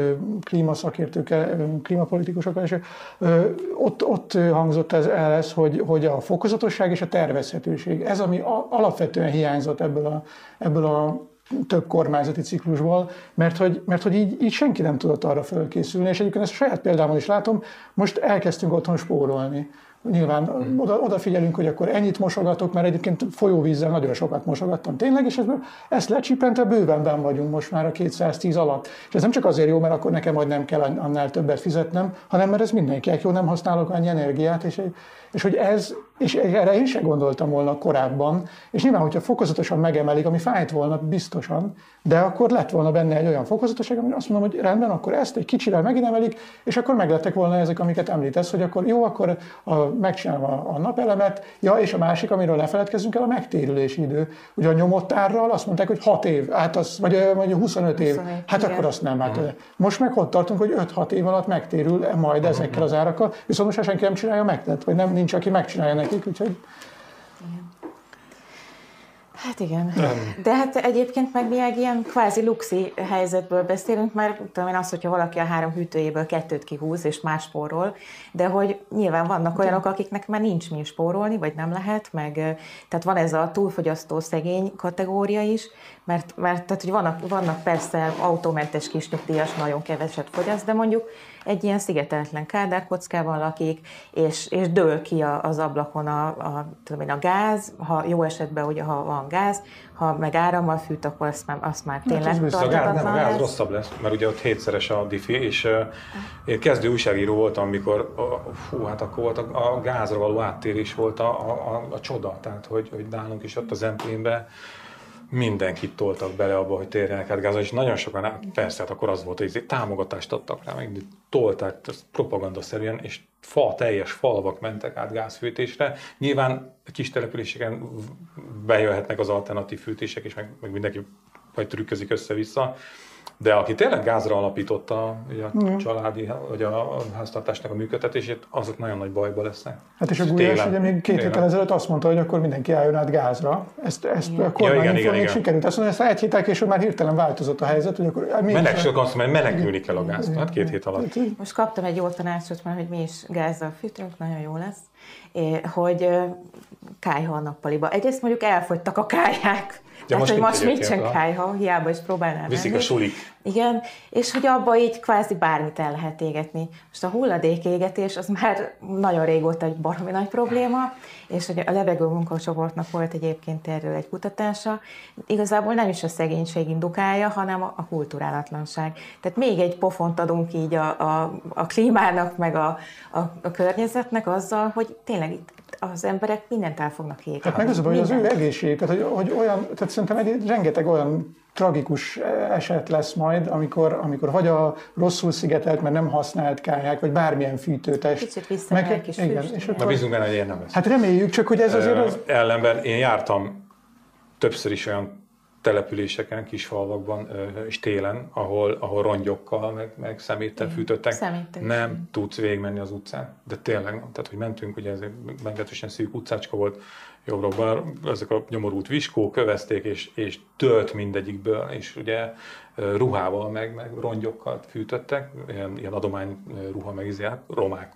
klímaszakértőkkel, klímapolitikusokkal, és ott, ott hangzott ez el, ez, hogy, hogy a fokozatosság és a tervezhetőség, ez ami alapvetően hiányzott ebből a, ebből a több kormányzati ciklusból, mert hogy, mert hogy így, így senki nem tudott arra fölkészülni, és egyébként ezt a saját példámon is látom, most elkezdtünk otthon spórolni. Nyilván hmm. oda, odafigyelünk, hogy akkor ennyit mosogatok, mert egyébként folyóvízzel nagyon sokat mosogattam tényleg, és ezt, ezt lecsipentve bőven ben vagyunk most már a 210 alatt. És ez nem csak azért jó, mert akkor nekem majd nem kell annál többet fizetnem, hanem mert ez mindenkinek jó, nem használok annyi energiát, és, és hogy ez, és erre én sem gondoltam volna korábban, és nyilván, hogyha fokozatosan megemelik, ami fájt volna biztosan, de akkor lett volna benne egy olyan fokozatosság, ami azt mondom, hogy rendben, akkor ezt egy kicsivel megint emelik, és akkor meglettek volna ezek, amiket említesz, hogy akkor jó, akkor a, megcsinálom a, a napelemet, ja, és a másik, amiről lefeledkezünk el, a megtérülési idő. Ugye a nyomott árral azt mondták, hogy 6 év, hát az, vagy, vagy 25 év, 25, hát igen. akkor azt nem. Hát, uh-huh. Most meg ott tartunk, hogy 5-6 év alatt megtérül majd uh-huh. ezekkel az árakkal, viszont most senki nem csinálja meg, tehát, vagy nem, nincs, aki megcsinálja nekik, úgyhogy Hát igen. Nem. De hát egyébként meg mi egy ilyen kvázi luxi helyzetből beszélünk, mert tudom én azt, hogyha valaki a három hűtőjéből kettőt kihúz és más spórol, de hogy nyilván vannak olyanok, akiknek már nincs mi spórolni, vagy nem lehet, meg tehát van ez a túlfogyasztó szegény kategória is, mert, mert tehát, hogy vannak, vannak persze autómentes kisnyugdíjas, nagyon keveset fogyaszt, de mondjuk egy ilyen szigeteltlen kádárkockában lakik, és, és dől ki az ablakon a, a, tudom én, a gáz, ha jó esetben ugye, ha van gáz, ha meg árammal fűt, akkor azt már, azt már hát tényleg hát a gáz, nem, a gáz lesz. rosszabb lesz, mert ugye ott hétszeres a diffi, és uh, én kezdő újságíró voltam, amikor, uh, fú, hát akkor volt a, a gázra való áttérés volt a, a, a, a csoda, tehát hogy, hogy nálunk is ott az Emplénben mindenkit toltak bele abba, hogy térjenek át gázra, és nagyon sokan, persze, hát akkor az volt, hogy támogatást adtak rá, meg tolták propagandaszerűen, és fa, teljes falvak mentek át gázfűtésre. Nyilván kis településeken bejöhetnek az alternatív fűtések, és meg, meg mindenki vagy trükközik össze-vissza, de aki tényleg gázra alapította a mm. családi, vagy a háztartásnak a működtetését, azok nagyon nagy bajba lesznek. Hát és a Gulyás ugye még két héttel ezelőtt azt mondta, hogy akkor mindenki álljon át gázra. Ezt, ezt a kormány ja, igen, igen, igen. sikerült. Azt mondja, ezt egy héttel később már hirtelen változott a helyzet, hogy akkor... Menek, csak azt mondja, menekülni kell a gáz. Hát két hét alatt. Most kaptam egy jó tanácsot, mert hogy mi is gázzal fűtünk, nagyon jó lesz hogy kájha a nappaliba. Egyrészt mondjuk elfogytak a kályák, Ja, most, hogy most nincsen kájha, hiába is próbálnál Viszik menni. a sulik. Igen, és hogy abba így kvázi bármit el lehet égetni. Most a hulladékégetés az már nagyon régóta egy baromi nagy probléma, és hogy a levegő munkacsoportnak volt egyébként erről egy kutatása. Igazából nem is a szegénység indukálja, hanem a, a kulturálatlanság. Tehát még egy pofont adunk így a, a, a klímának, meg a, a, a környezetnek azzal, hogy tényleg itt az emberek mindent el fognak égetni. Hát meg az, hogy az ő egészség, tehát, hogy, hogy olyan, tehát szerintem egy, rengeteg olyan tragikus eset lesz majd, amikor, amikor vagy a rosszul szigetelt, mert nem használt kályák, vagy bármilyen fűtőtest. Kicsit visszamenek is igen, és akkor, Na bízunk benne, hogy ilyen nem lesz. Hát reméljük, csak hogy ez azért az... Ellenben én jártam többször is olyan településeken, kisfalvakban és télen, ahol, ahol rongyokkal, meg, meg szeméttel fűtöttek. Szeméttel. Nem tudsz végigmenni az utcán. De tényleg, tehát hogy mentünk, ugye ez egy meglehetősen szűk utcácska volt, jobbra ezek a nyomorult viskó kövezték, és, és tölt mindegyikből, és ugye ruhával, meg, meg rongyokkal fűtöttek, ilyen, ilyen adomány ruha meg hát romák,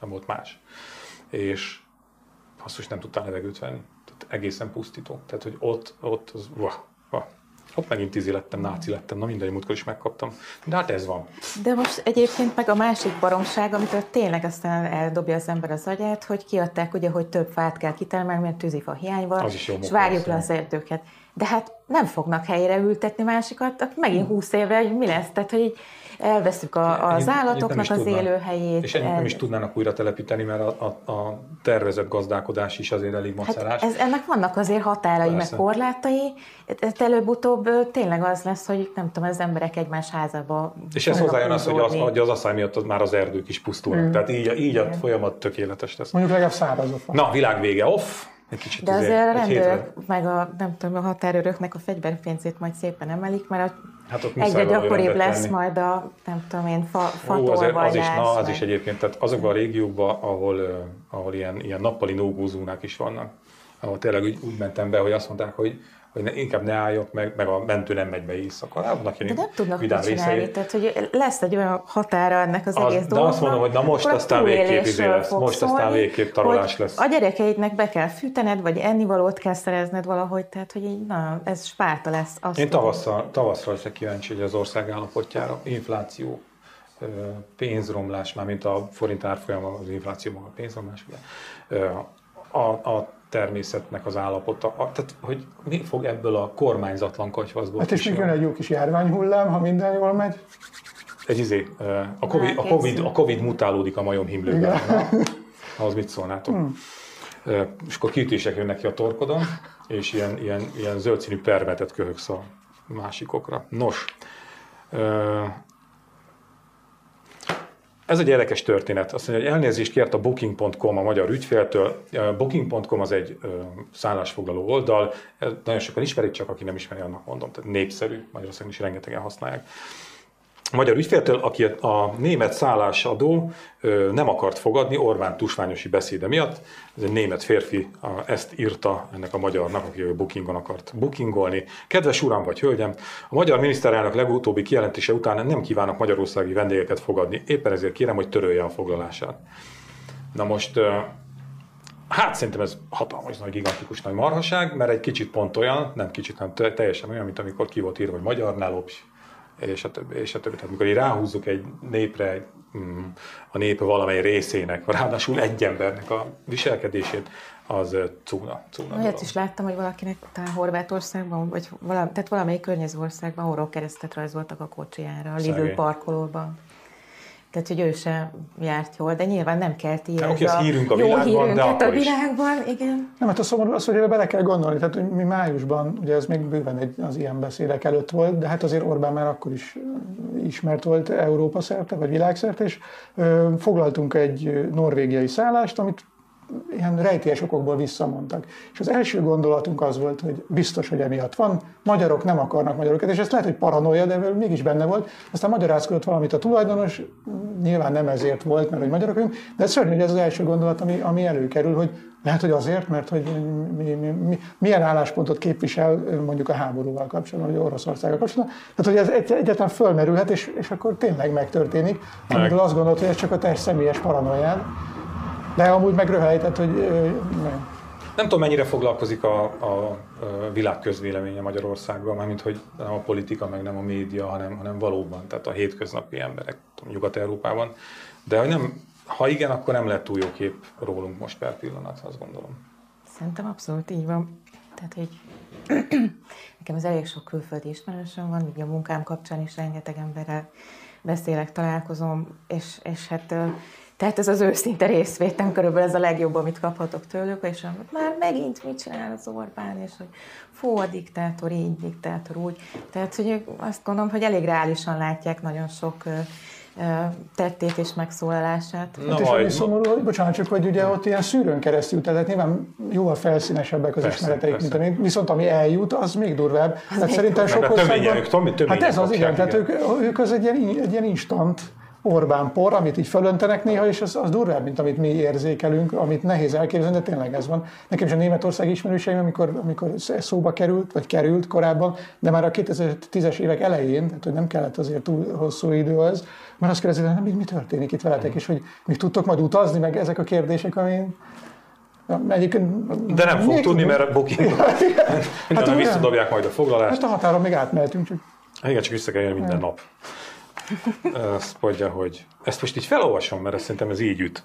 nem volt más. És azt is nem tudtál levegőt venni. Tehát egészen pusztító. Tehát, hogy ott, ott az, vah, Hopp, megint tízi lettem, náci lettem, na mindegy, múltkor is megkaptam. De hát ez van. De most egyébként meg a másik baromság, amitől tényleg aztán eldobja az ember az agyát, hogy kiadták ugye, hogy több fát kell kitermelni, mert tűzifa hiány van, és várjuk le az erdőket. De hát nem fognak helyre ültetni másikat, megint húsz évre, hogy mi lesz. Tehát, hogy így elveszük a, az állatoknak az élőhelyét. És el... nem is tudnának újra telepíteni, mert a, a, a tervezett gazdálkodás is azért elég macerás. Hát ez, ennek vannak azért határai, Persze. meg korlátai. Ez előbb-utóbb tényleg az lesz, hogy nem tudom, az emberek egymás házába És ez hozzájön az, hogy az, hogy az asszály miatt az már az erdők is pusztulnak. Mm. Tehát így, így a folyamat tökéletes lesz. Mondjuk legalább szárazok. Na, világ vége, off! Egy kicsit De azért, azért a rendőrök, meg a, nem tudom, a határőröknek a fegyverpénzét majd szépen emelik, mert a Hát ott egyre gyakoribb lesz tenni. majd a, nem tudom én, fa, Ó, az, az, is, na, az is egyébként, tehát azokban a régiókban, ahol, ahol ilyen, ilyen nappali nógózónák is vannak, ahol tényleg úgy, úgy mentem be, hogy azt mondták, hogy hogy ne, inkább ne álljak meg, meg a mentő nem megy be éjszaka. Hát, de nem tudnak mit csinálni, tehát hogy lesz egy olyan határa ennek az, az egész dolognak. De azt mondom, hogy na most aztán végképp izé lesz, most szólni, aztán végképp tarolás lesz. A gyerekeidnek be kell fűtened, vagy ennivalót kell szerezned valahogy, tehát hogy így, na, ez spárta lesz. Azt Én tavasszal, tavasszal leszek kíváncsi hogy az ország állapotjára, infláció, pénzromlás, már mint a forint árfolyama, az infláció maga pénzromlás, ugye, a, a természetnek az állapota, tehát hogy mi fog ebből a kormányzatlan katyvaszból Hát és még jön egy jó kis járványhullám, ha minden jól megy. Egy izé, a COVID, a COVID, a COVID mutálódik a majom himlőben. Az mit szólnátok? Hmm. És akkor kiütések jönnek ki a torkodon, és ilyen, ilyen, ilyen zöld színű permetet köhögsz a másikokra. Nos, ez egy érdekes történet. Azt mondja, hogy elnézést kért a Booking.com a magyar ügyféltől. Booking.com az egy szállásfoglaló oldal, nagyon sokan ismerik, csak aki nem ismeri, annak mondom. Tehát népszerű, Magyarországon is rengetegen használják magyar ügyféltől, aki a német szállásadó nem akart fogadni Orbán tusványosi beszéde miatt. Ez egy német férfi ezt írta ennek a magyarnak, aki a bookingon akart bookingolni. Kedves uram vagy hölgyem, a magyar miniszterelnök legutóbbi kijelentése után nem kívánok magyarországi vendégeket fogadni. Éppen ezért kérem, hogy törölje a foglalását. Na most Hát szerintem ez hatalmas nagy, gigantikus nagy marhaság, mert egy kicsit pont olyan, nem kicsit, hanem teljesen olyan, mint amikor ki volt írva, hogy magyarnál opsi és a többi, és a többi. Tehát amikor így ráhúzzuk egy népre, mm, a nép valamely részének, ráadásul egy embernek a viselkedését, az cúna. cúna Olyat is láttam, hogy valakinek talán Horvátországban, vagy valami, tehát valamelyik környező országban orrok keresztet rajzoltak a kocsijára, a Lidl parkolóban. Tehát, hogy ő sem járt jól, de nyilván nem kell ti ez a hírünk a jó világban, de akkor a világban, is. igen. Nem, hát a szomorú az, hogy bele kell gondolni. Tehát, hogy mi májusban, ugye ez még bőven egy, az ilyen beszédek előtt volt, de hát azért Orbán már akkor is ismert volt Európa szerte, vagy világszerte, és ö, foglaltunk egy norvégiai szállást, amit ilyen rejtélyes okokból visszamondtak. És az első gondolatunk az volt, hogy biztos, hogy emiatt van, magyarok nem akarnak magyarokat, és ez lehet, hogy paranoia, de mégis benne volt. Aztán magyarázkodott valamit a tulajdonos, nyilván nem ezért volt, mert hogy magyarok vagyunk, de szörnyű, hogy ez az első gondolat, ami, ami előkerül, hogy lehet, hogy azért, mert hogy mi, mi, mi, milyen álláspontot képvisel mondjuk a háborúval kapcsolatban, vagy Oroszországgal kapcsolatban. Tehát, hogy ez egy, egyáltalán fölmerülhet, és, és akkor tényleg megtörténik, amiről azt gondolod, hogy ez csak a te személyes paranoiád. De amúgy meg röhelytett, hogy nem. Nem tudom, mennyire foglalkozik a, a, világ közvéleménye Magyarországban, mármint hogy nem a politika, meg nem a média, hanem, hanem valóban, tehát a hétköznapi emberek Nyugat-Európában. De hogy nem, ha igen, akkor nem lett túl jó kép rólunk most per pillanat, azt gondolom. Szerintem abszolút így van. Tehát, hogy (clears throat) nekem az elég sok külföldi ismerősöm van, így a munkám kapcsán is rengeteg emberrel beszélek, találkozom, és, és hát tehát ez az őszinte részvétem körülbelül ez a legjobb, amit kaphatok tőlük, és már megint mit csinál az Orbán, és hogy fú, a diktátor így, diktátor úgy. Tehát, hogy azt gondolom, hogy elég reálisan látják nagyon sok tettét és megszólalását. Na, hát és ami szomorú, hogy bocsánat, csak hogy ugye ott ilyen szűrőn keresztül, tehát nyilván jóval felszínesebbek az persze, ismereteik, persze. mint viszont ami eljut, az még durvább. Az tehát szerintem sok országban... Hát ez az, igen, tehát ők, ők az egy ilyen, egy ilyen instant Orbán por, amit így fölöntenek néha, és az, az durvább, mint amit mi érzékelünk, amit nehéz elképzelni, de tényleg ez van. Nekem is a Németország ismerőseim, amikor, amikor szóba került, vagy került korábban, de már a 2010-es évek elején, tehát hogy nem kellett azért túl hosszú idő az, mert azt kérdezik, hogy mi történik itt veletek, és hogy még tudtok majd utazni, meg ezek a kérdések, ami de nem fog tudni, mert a booking (laughs) hát, visszadobják majd a foglalást. Hát a határon még átmehetünk. Csak... Igen, csak vissza kell jönni minden nap azt mondja, hogy ezt most így felolvasom, mert szerintem ez így üt.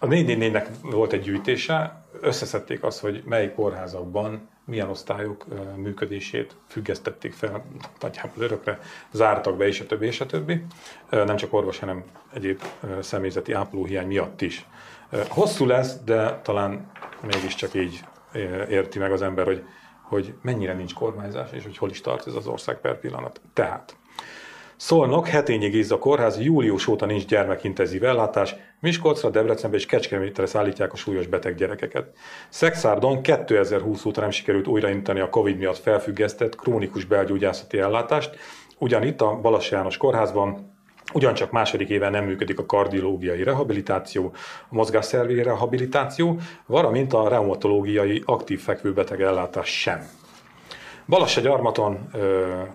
A 444-nek volt egy gyűjtése, összeszedték azt, hogy melyik kórházakban milyen osztályok működését függesztették fel, nagyjából örökre, zártak be, és a többi, és a többi. Nem csak orvos, hanem egyéb személyzeti ápolóhiány miatt is. Hosszú lesz, de talán mégiscsak így érti meg az ember, hogy hogy mennyire nincs kormányzás, és hogy hol is tart ez az ország per pillanat. Tehát Szolnok, Hetényi Géza kórház, július óta nincs gyermekintenzív ellátás, Miskolcra, Debrecenbe és Kecskemétre szállítják a súlyos beteg gyerekeket. Szexárdon 2020 óta nem sikerült újraindítani a Covid miatt felfüggesztett krónikus belgyógyászati ellátást, ugyanitt a Balas János kórházban Ugyancsak második éve nem működik a kardiológiai rehabilitáció, a mozgásszervi rehabilitáció, valamint a reumatológiai aktív fekvőbeteg ellátás sem. Balassa gyarmaton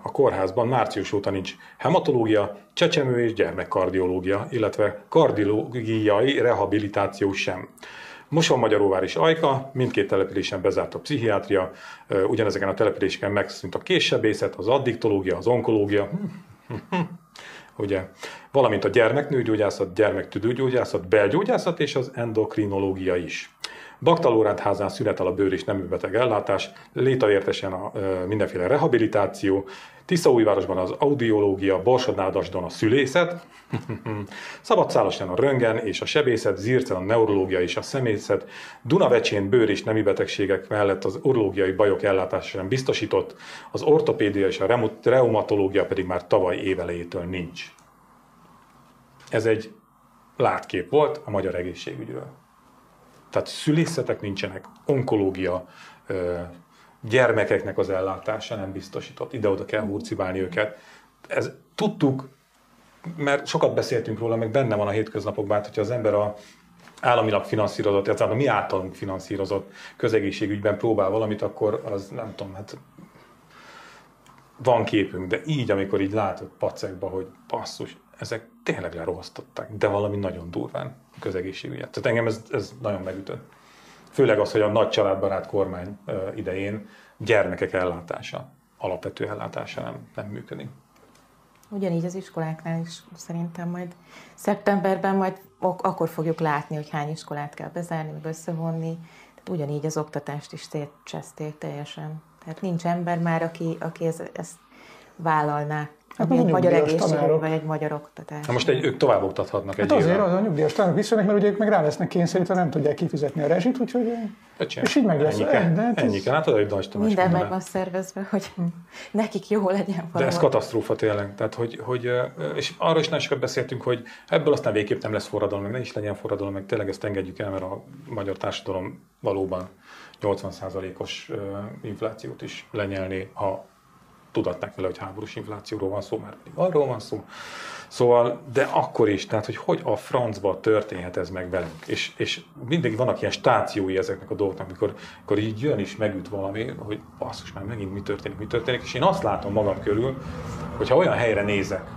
a kórházban március óta nincs hematológia, csecsemő és gyermekkardiológia, illetve kardiológiai rehabilitáció sem. Moson Magyaróvár és Ajka, mindkét településen bezárt a pszichiátria, ugyanezeken a településeken megszűnt a késsebészet, az addiktológia, az onkológia, ugye, valamint a gyermeknőgyógyászat, gyermektüdőgyógyászat, belgyógyászat és az endokrinológia is. Baktalóránt házán szünetel a bőr és neműbeteg ellátás, létavértesen a ö, mindenféle rehabilitáció, Tiszaújvárosban az audiológia, Borsodnádasdon (laughs) a szülészet, Szabadszálason a röngen és a sebészet, Zircen a neurológia és a szemészet, Dunavecsén bőr és nemi betegségek mellett az urológiai bajok ellátása sem biztosított, az ortopédia és a reumatológia pedig már tavaly évelejétől nincs. Ez egy látkép volt a magyar egészségügyről. Tehát szülészetek nincsenek, onkológia, gyermekeknek az ellátása nem biztosított. Ide-oda kell hurcibálni őket. Ez, tudtuk, mert sokat beszéltünk róla, meg benne van a hétköznapokban, hogyha az ember a államilag finanszírozott, illetve a mi általunk finanszírozott közegészségügyben próbál valamit, akkor az nem tudom, hát van képünk, de így, amikor így látod pacekba, hogy basszus, ezek tényleg lerohasztották, de valami nagyon durván a közegészségügyet. Tehát engem ez, ez nagyon megütött. Főleg az, hogy a nagy családbarát kormány idején gyermekek ellátása, alapvető ellátása nem, nem működik. Ugyanígy az iskoláknál is szerintem majd szeptemberben majd akkor fogjuk látni, hogy hány iskolát kell bezárni, meg összevonni. Tehát ugyanígy az oktatást is szétcseszték teljesen. Tehát nincs ember már, aki, aki ezt, ezt vállalná. Hát egy magyar egészségügy, vagy egy magyar oktatás. Na most egy, ők tovább oktathatnak hát egy azért az a nyugdíjas tanárok visszajönnek, mert ugye ők meg rá lesznek kényszerítve, nem tudják kifizetni a rezsit, úgyhogy Öcsém, és így meg lesz. Ennyi kell, hát ennyi kell. Hát egy nagy Minden meg van szervezve, hogy nekik jó legyen valami. De ez katasztrófa tényleg. Tehát, hogy, hogy, és arról is nagyon sokat beszéltünk, hogy ebből aztán végképp nem lesz forradalom, meg ne is legyen forradalom, meg tényleg ezt engedjük el, mert a magyar társadalom valóban 80%-os inflációt is lenyelni, ha tudatták vele, hogy háborús inflációról van szó, már pedig arról van szó. Szóval, de akkor is, tehát, hogy hogy a francba történhet ez meg velünk. És, és mindig vannak ilyen stációi ezeknek a dolgoknak, amikor, amikor így jön és megüt valami, hogy basszus, már megint mi történik, mi történik, és én azt látom magam körül, hogyha olyan helyre nézek,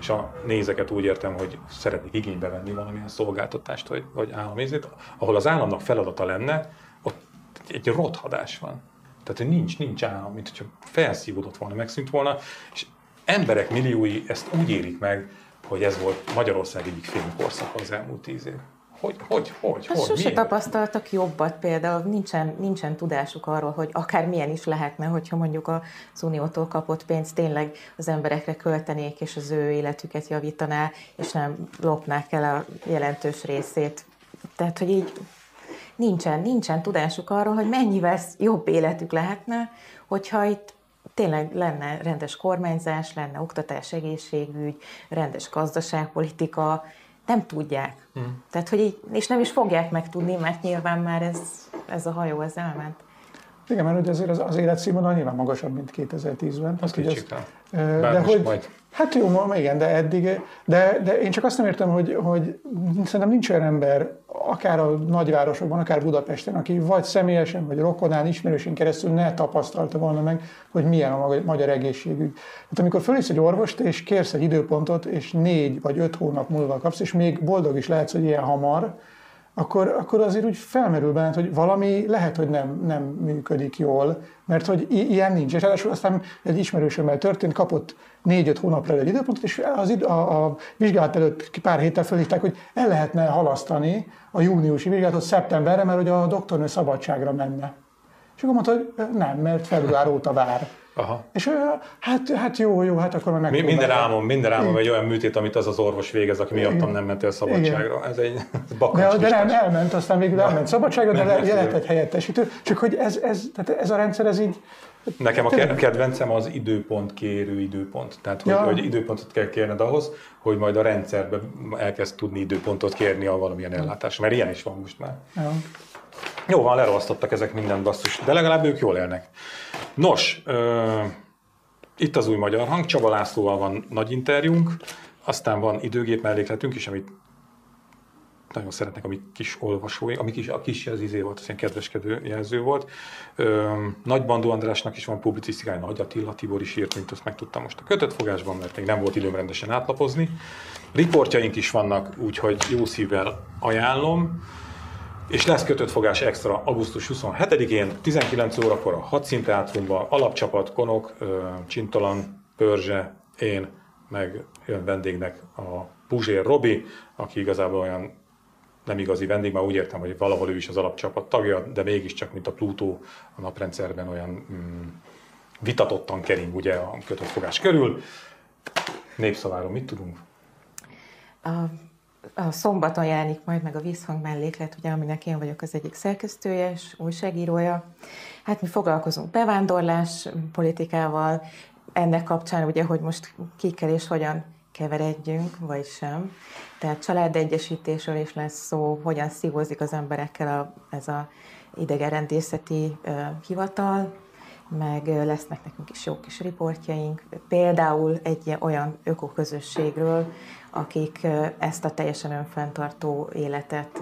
és a nézeket úgy értem, hogy szeretnék igénybe venni valamilyen szolgáltatást, vagy, vagy államizzét, ahol az államnak feladata lenne, ott egy rothadás van. Tehát, hogy nincs, nincs állam, mint hogyha felszívódott volna, megszűnt volna, és emberek milliói ezt úgy érik meg, hogy ez volt Magyarország egyik filmkorszak az elmúlt tíz év. Hogy, hogy, hogy, hát hogy? Sose tapasztaltak jobbat például, nincsen, nincsen tudásuk arról, hogy akár milyen is lehetne, hogyha mondjuk az Uniótól kapott pénzt tényleg az emberekre költenék, és az ő életüket javítaná, és nem lopnák el a jelentős részét. Tehát, hogy így nincsen, nincsen tudásuk arról, hogy mennyivel jobb életük lehetne, hogyha itt tényleg lenne rendes kormányzás, lenne oktatás, egészségügy, rendes gazdaságpolitika, nem tudják. Hmm. Tehát, hogy így, és nem is fogják megtudni, mert nyilván már ez, ez a hajó, ez elment. Igen, mert ugye azért az, az életszínvonal nyilván magasabb, mint 2010-ben. Az kicsit. De hogy, majd. Hát jó, igen, de eddig, de, de én csak azt nem értem, hogy, hogy szerintem nincs olyan ember, akár a nagyvárosokban, akár Budapesten, aki vagy személyesen, vagy rokonán, ismerősén keresztül ne tapasztalta volna meg, hogy milyen a magyar egészségügy. Hát amikor fölmész egy orvost, és kérsz egy időpontot, és négy vagy öt hónap múlva kapsz, és még boldog is lehetsz, hogy ilyen hamar, akkor, akkor azért úgy felmerül benned, hogy valami lehet, hogy nem, nem működik jól, mert hogy i- ilyen nincs. És ráadásul aztán egy ismerősömmel történt, kapott négy-öt hónapra egy időpontot, és az id- a, a vizsgálat előtt pár héttel fölhívták, hogy el lehetne halasztani a júniusi vizsgálatot szeptemberre, mert hogy a doktornő szabadságra menne. És akkor mondta, hogy nem, mert február óta vár. Aha. És hát, hát jó, jó, hát akkor meg Minden álmom, minden álmom egy olyan műtét, amit az az orvos végez, aki miattam nem ment el szabadságra. Igen. Ez egy de, de nem, elment, aztán végül elment szabadságra, de lehetett helyettesítő. Csak hogy ez, ez, tehát ez a rendszer, ez így Nekem a kedvencem az időpont kérő időpont. Tehát, hogy, ja. hogy időpontot kell kérned ahhoz, hogy majd a rendszerbe elkezd tudni időpontot kérni a valamilyen ellátásra. Mert ilyen is van most már. Ja. Jó van, lerohasztottak ezek mindent basszus, de legalább ők jól élnek. Nos, uh, itt az új magyar hang, Csaba Lászlóval van nagy interjúnk, aztán van időgép mellékletünk is, amit nagyon szeretnek a mi kis olvasói, ami kis, a kis az izé volt, az ilyen kedveskedő jelző volt. Ö, Nagy Bandó Andrásnak is van publicisztikája, Nagy Attila Tibor is írt, mint azt megtudtam most a kötött fogásban, mert még nem volt időm rendesen átlapozni. Riportjaink is vannak, úgyhogy jó szívvel ajánlom. És lesz kötött fogás extra augusztus 27-én, 19 órakor a Hadszínteátrumban, alapcsapat, Konok, Csintalan, Pörzse, én, meg jön vendégnek a Puzsér Robi, aki igazából olyan nem igazi vendég, már úgy értem, hogy valahol ő is az alapcsapat tagja, de mégiscsak, mint a Plutó a naprendszerben olyan mm, vitatottan kering ugye a kötött fogás körül. Népszaváról mit tudunk? A, a szombaton jelenik majd meg a Vízhang melléklet, ugye, aminek én vagyok az egyik szerkesztője és újságírója. Hát mi foglalkozunk bevándorlás politikával, ennek kapcsán ugye, hogy most kikkel és hogyan keveredjünk, vagy sem. Tehát családegyesítésről is lesz szó, hogyan szívózik az emberekkel a, ez a idegenrendészeti uh, hivatal, meg lesznek nekünk is jó kis riportjaink, például egy olyan ökoközösségről, akik ezt a teljesen önfenntartó életet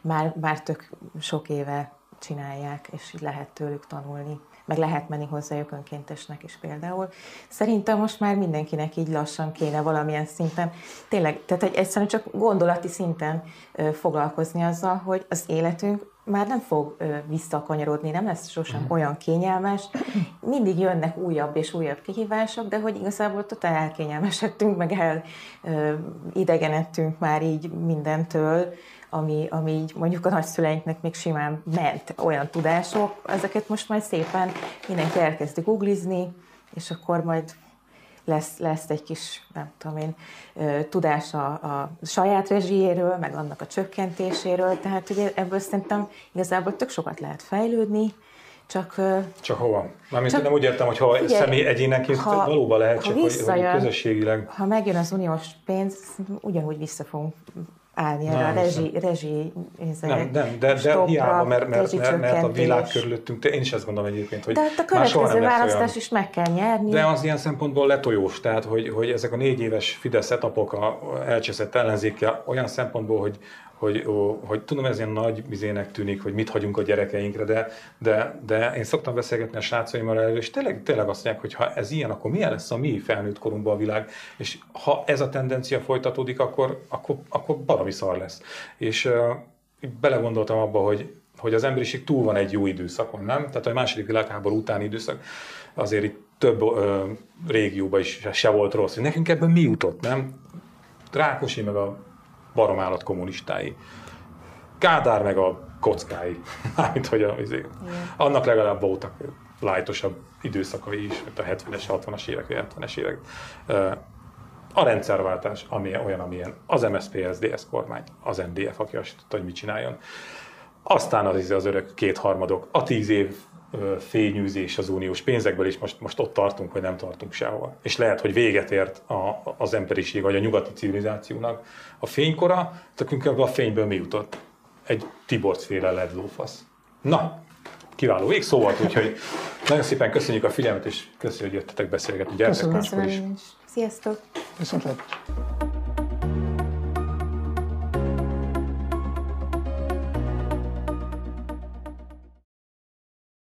már, már tök sok éve csinálják, és így lehet tőlük tanulni meg lehet menni hozzájuk önkéntesnek is például. Szerintem most már mindenkinek így lassan kéne valamilyen szinten, tényleg, tehát egy egyszerűen csak gondolati szinten foglalkozni azzal, hogy az életünk már nem fog visszakanyarodni, nem lesz sosem mm. olyan kényelmes. Mindig jönnek újabb és újabb kihívások, de hogy igazából totál elkényelmesedtünk, meg el idegenedtünk már így mindentől, ami, ami így mondjuk a nagyszüleinknek még simán ment olyan tudások, ezeket most majd szépen mindenki elkezdi googlizni, és akkor majd lesz, lesz egy kis, nem tudom én, tudás a, a saját rezsijéről, meg annak a csökkentéséről, tehát ugye ebből szerintem igazából tök sokat lehet fejlődni, csak... Csak hova? Mármint csak, nem úgy értem, hogy ha figyelj, személy egyénenként ha, valóban lehet, csak hogy, hogy közösségileg... Ha megjön az uniós pénz, ugyanúgy vissza fogunk állni erre a rezsi, rezsi nem, nem, de, de hiába, mert, mert, mert, mert a világ körülöttünk, én is ezt gondolom egyébként, hogy De hát a következő választás olyan, is meg kell nyerni. De az ilyen szempontból letojós, tehát hogy, hogy ezek a négy éves Fidesz etapok a elcseszett ellenzékkel olyan szempontból, hogy, hogy, ó, hogy tudom, ez ilyen nagy vizének tűnik, hogy mit hagyunk a gyerekeinkre, de, de, de én szoktam beszélgetni a srácaimmal erről, és tényleg, tényleg azt mondják, hogy ha ez ilyen, akkor milyen lesz a mi felnőtt korunkban a világ, és ha ez a tendencia folytatódik, akkor, akkor, akkor valami szar lesz. És uh, belegondoltam abba, hogy, hogy az emberiség túl van egy jó időszakon, nem? Tehát a második világháború utáni időszak azért itt több ö, régióban is se volt rossz. Nekünk ebben mi jutott, nem? Rákosi meg a baromállat kommunistái. Kádár meg a kockái. (laughs) Mármint, hogy a, azért, annak legalább voltak lájtosabb időszakai is, mint a 70-es, 60-as évek, 70-es évek. A rendszerváltás, ami olyan, amilyen az MSZP, SZDSZ kormány, az NDF, aki azt tudta, hogy mit csináljon. Aztán az, az örök kétharmadok, a tíz év fényűzés az uniós pénzekből, és most, most ott tartunk, hogy nem tartunk sehol. És lehet, hogy véget ért a, az emberiség, vagy a nyugati civilizációnak a fénykora, nekünk ebből a fényből mi jutott? Egy Tiborcféle led lófasz. Na, kiváló végszó volt, úgyhogy nagyon szépen köszönjük a figyelmet, és köszönjük, hogy jöttetek beszélgetni. Gyertek Köszönöm. Köszönöm. Sziasztok! Viszontlátásra!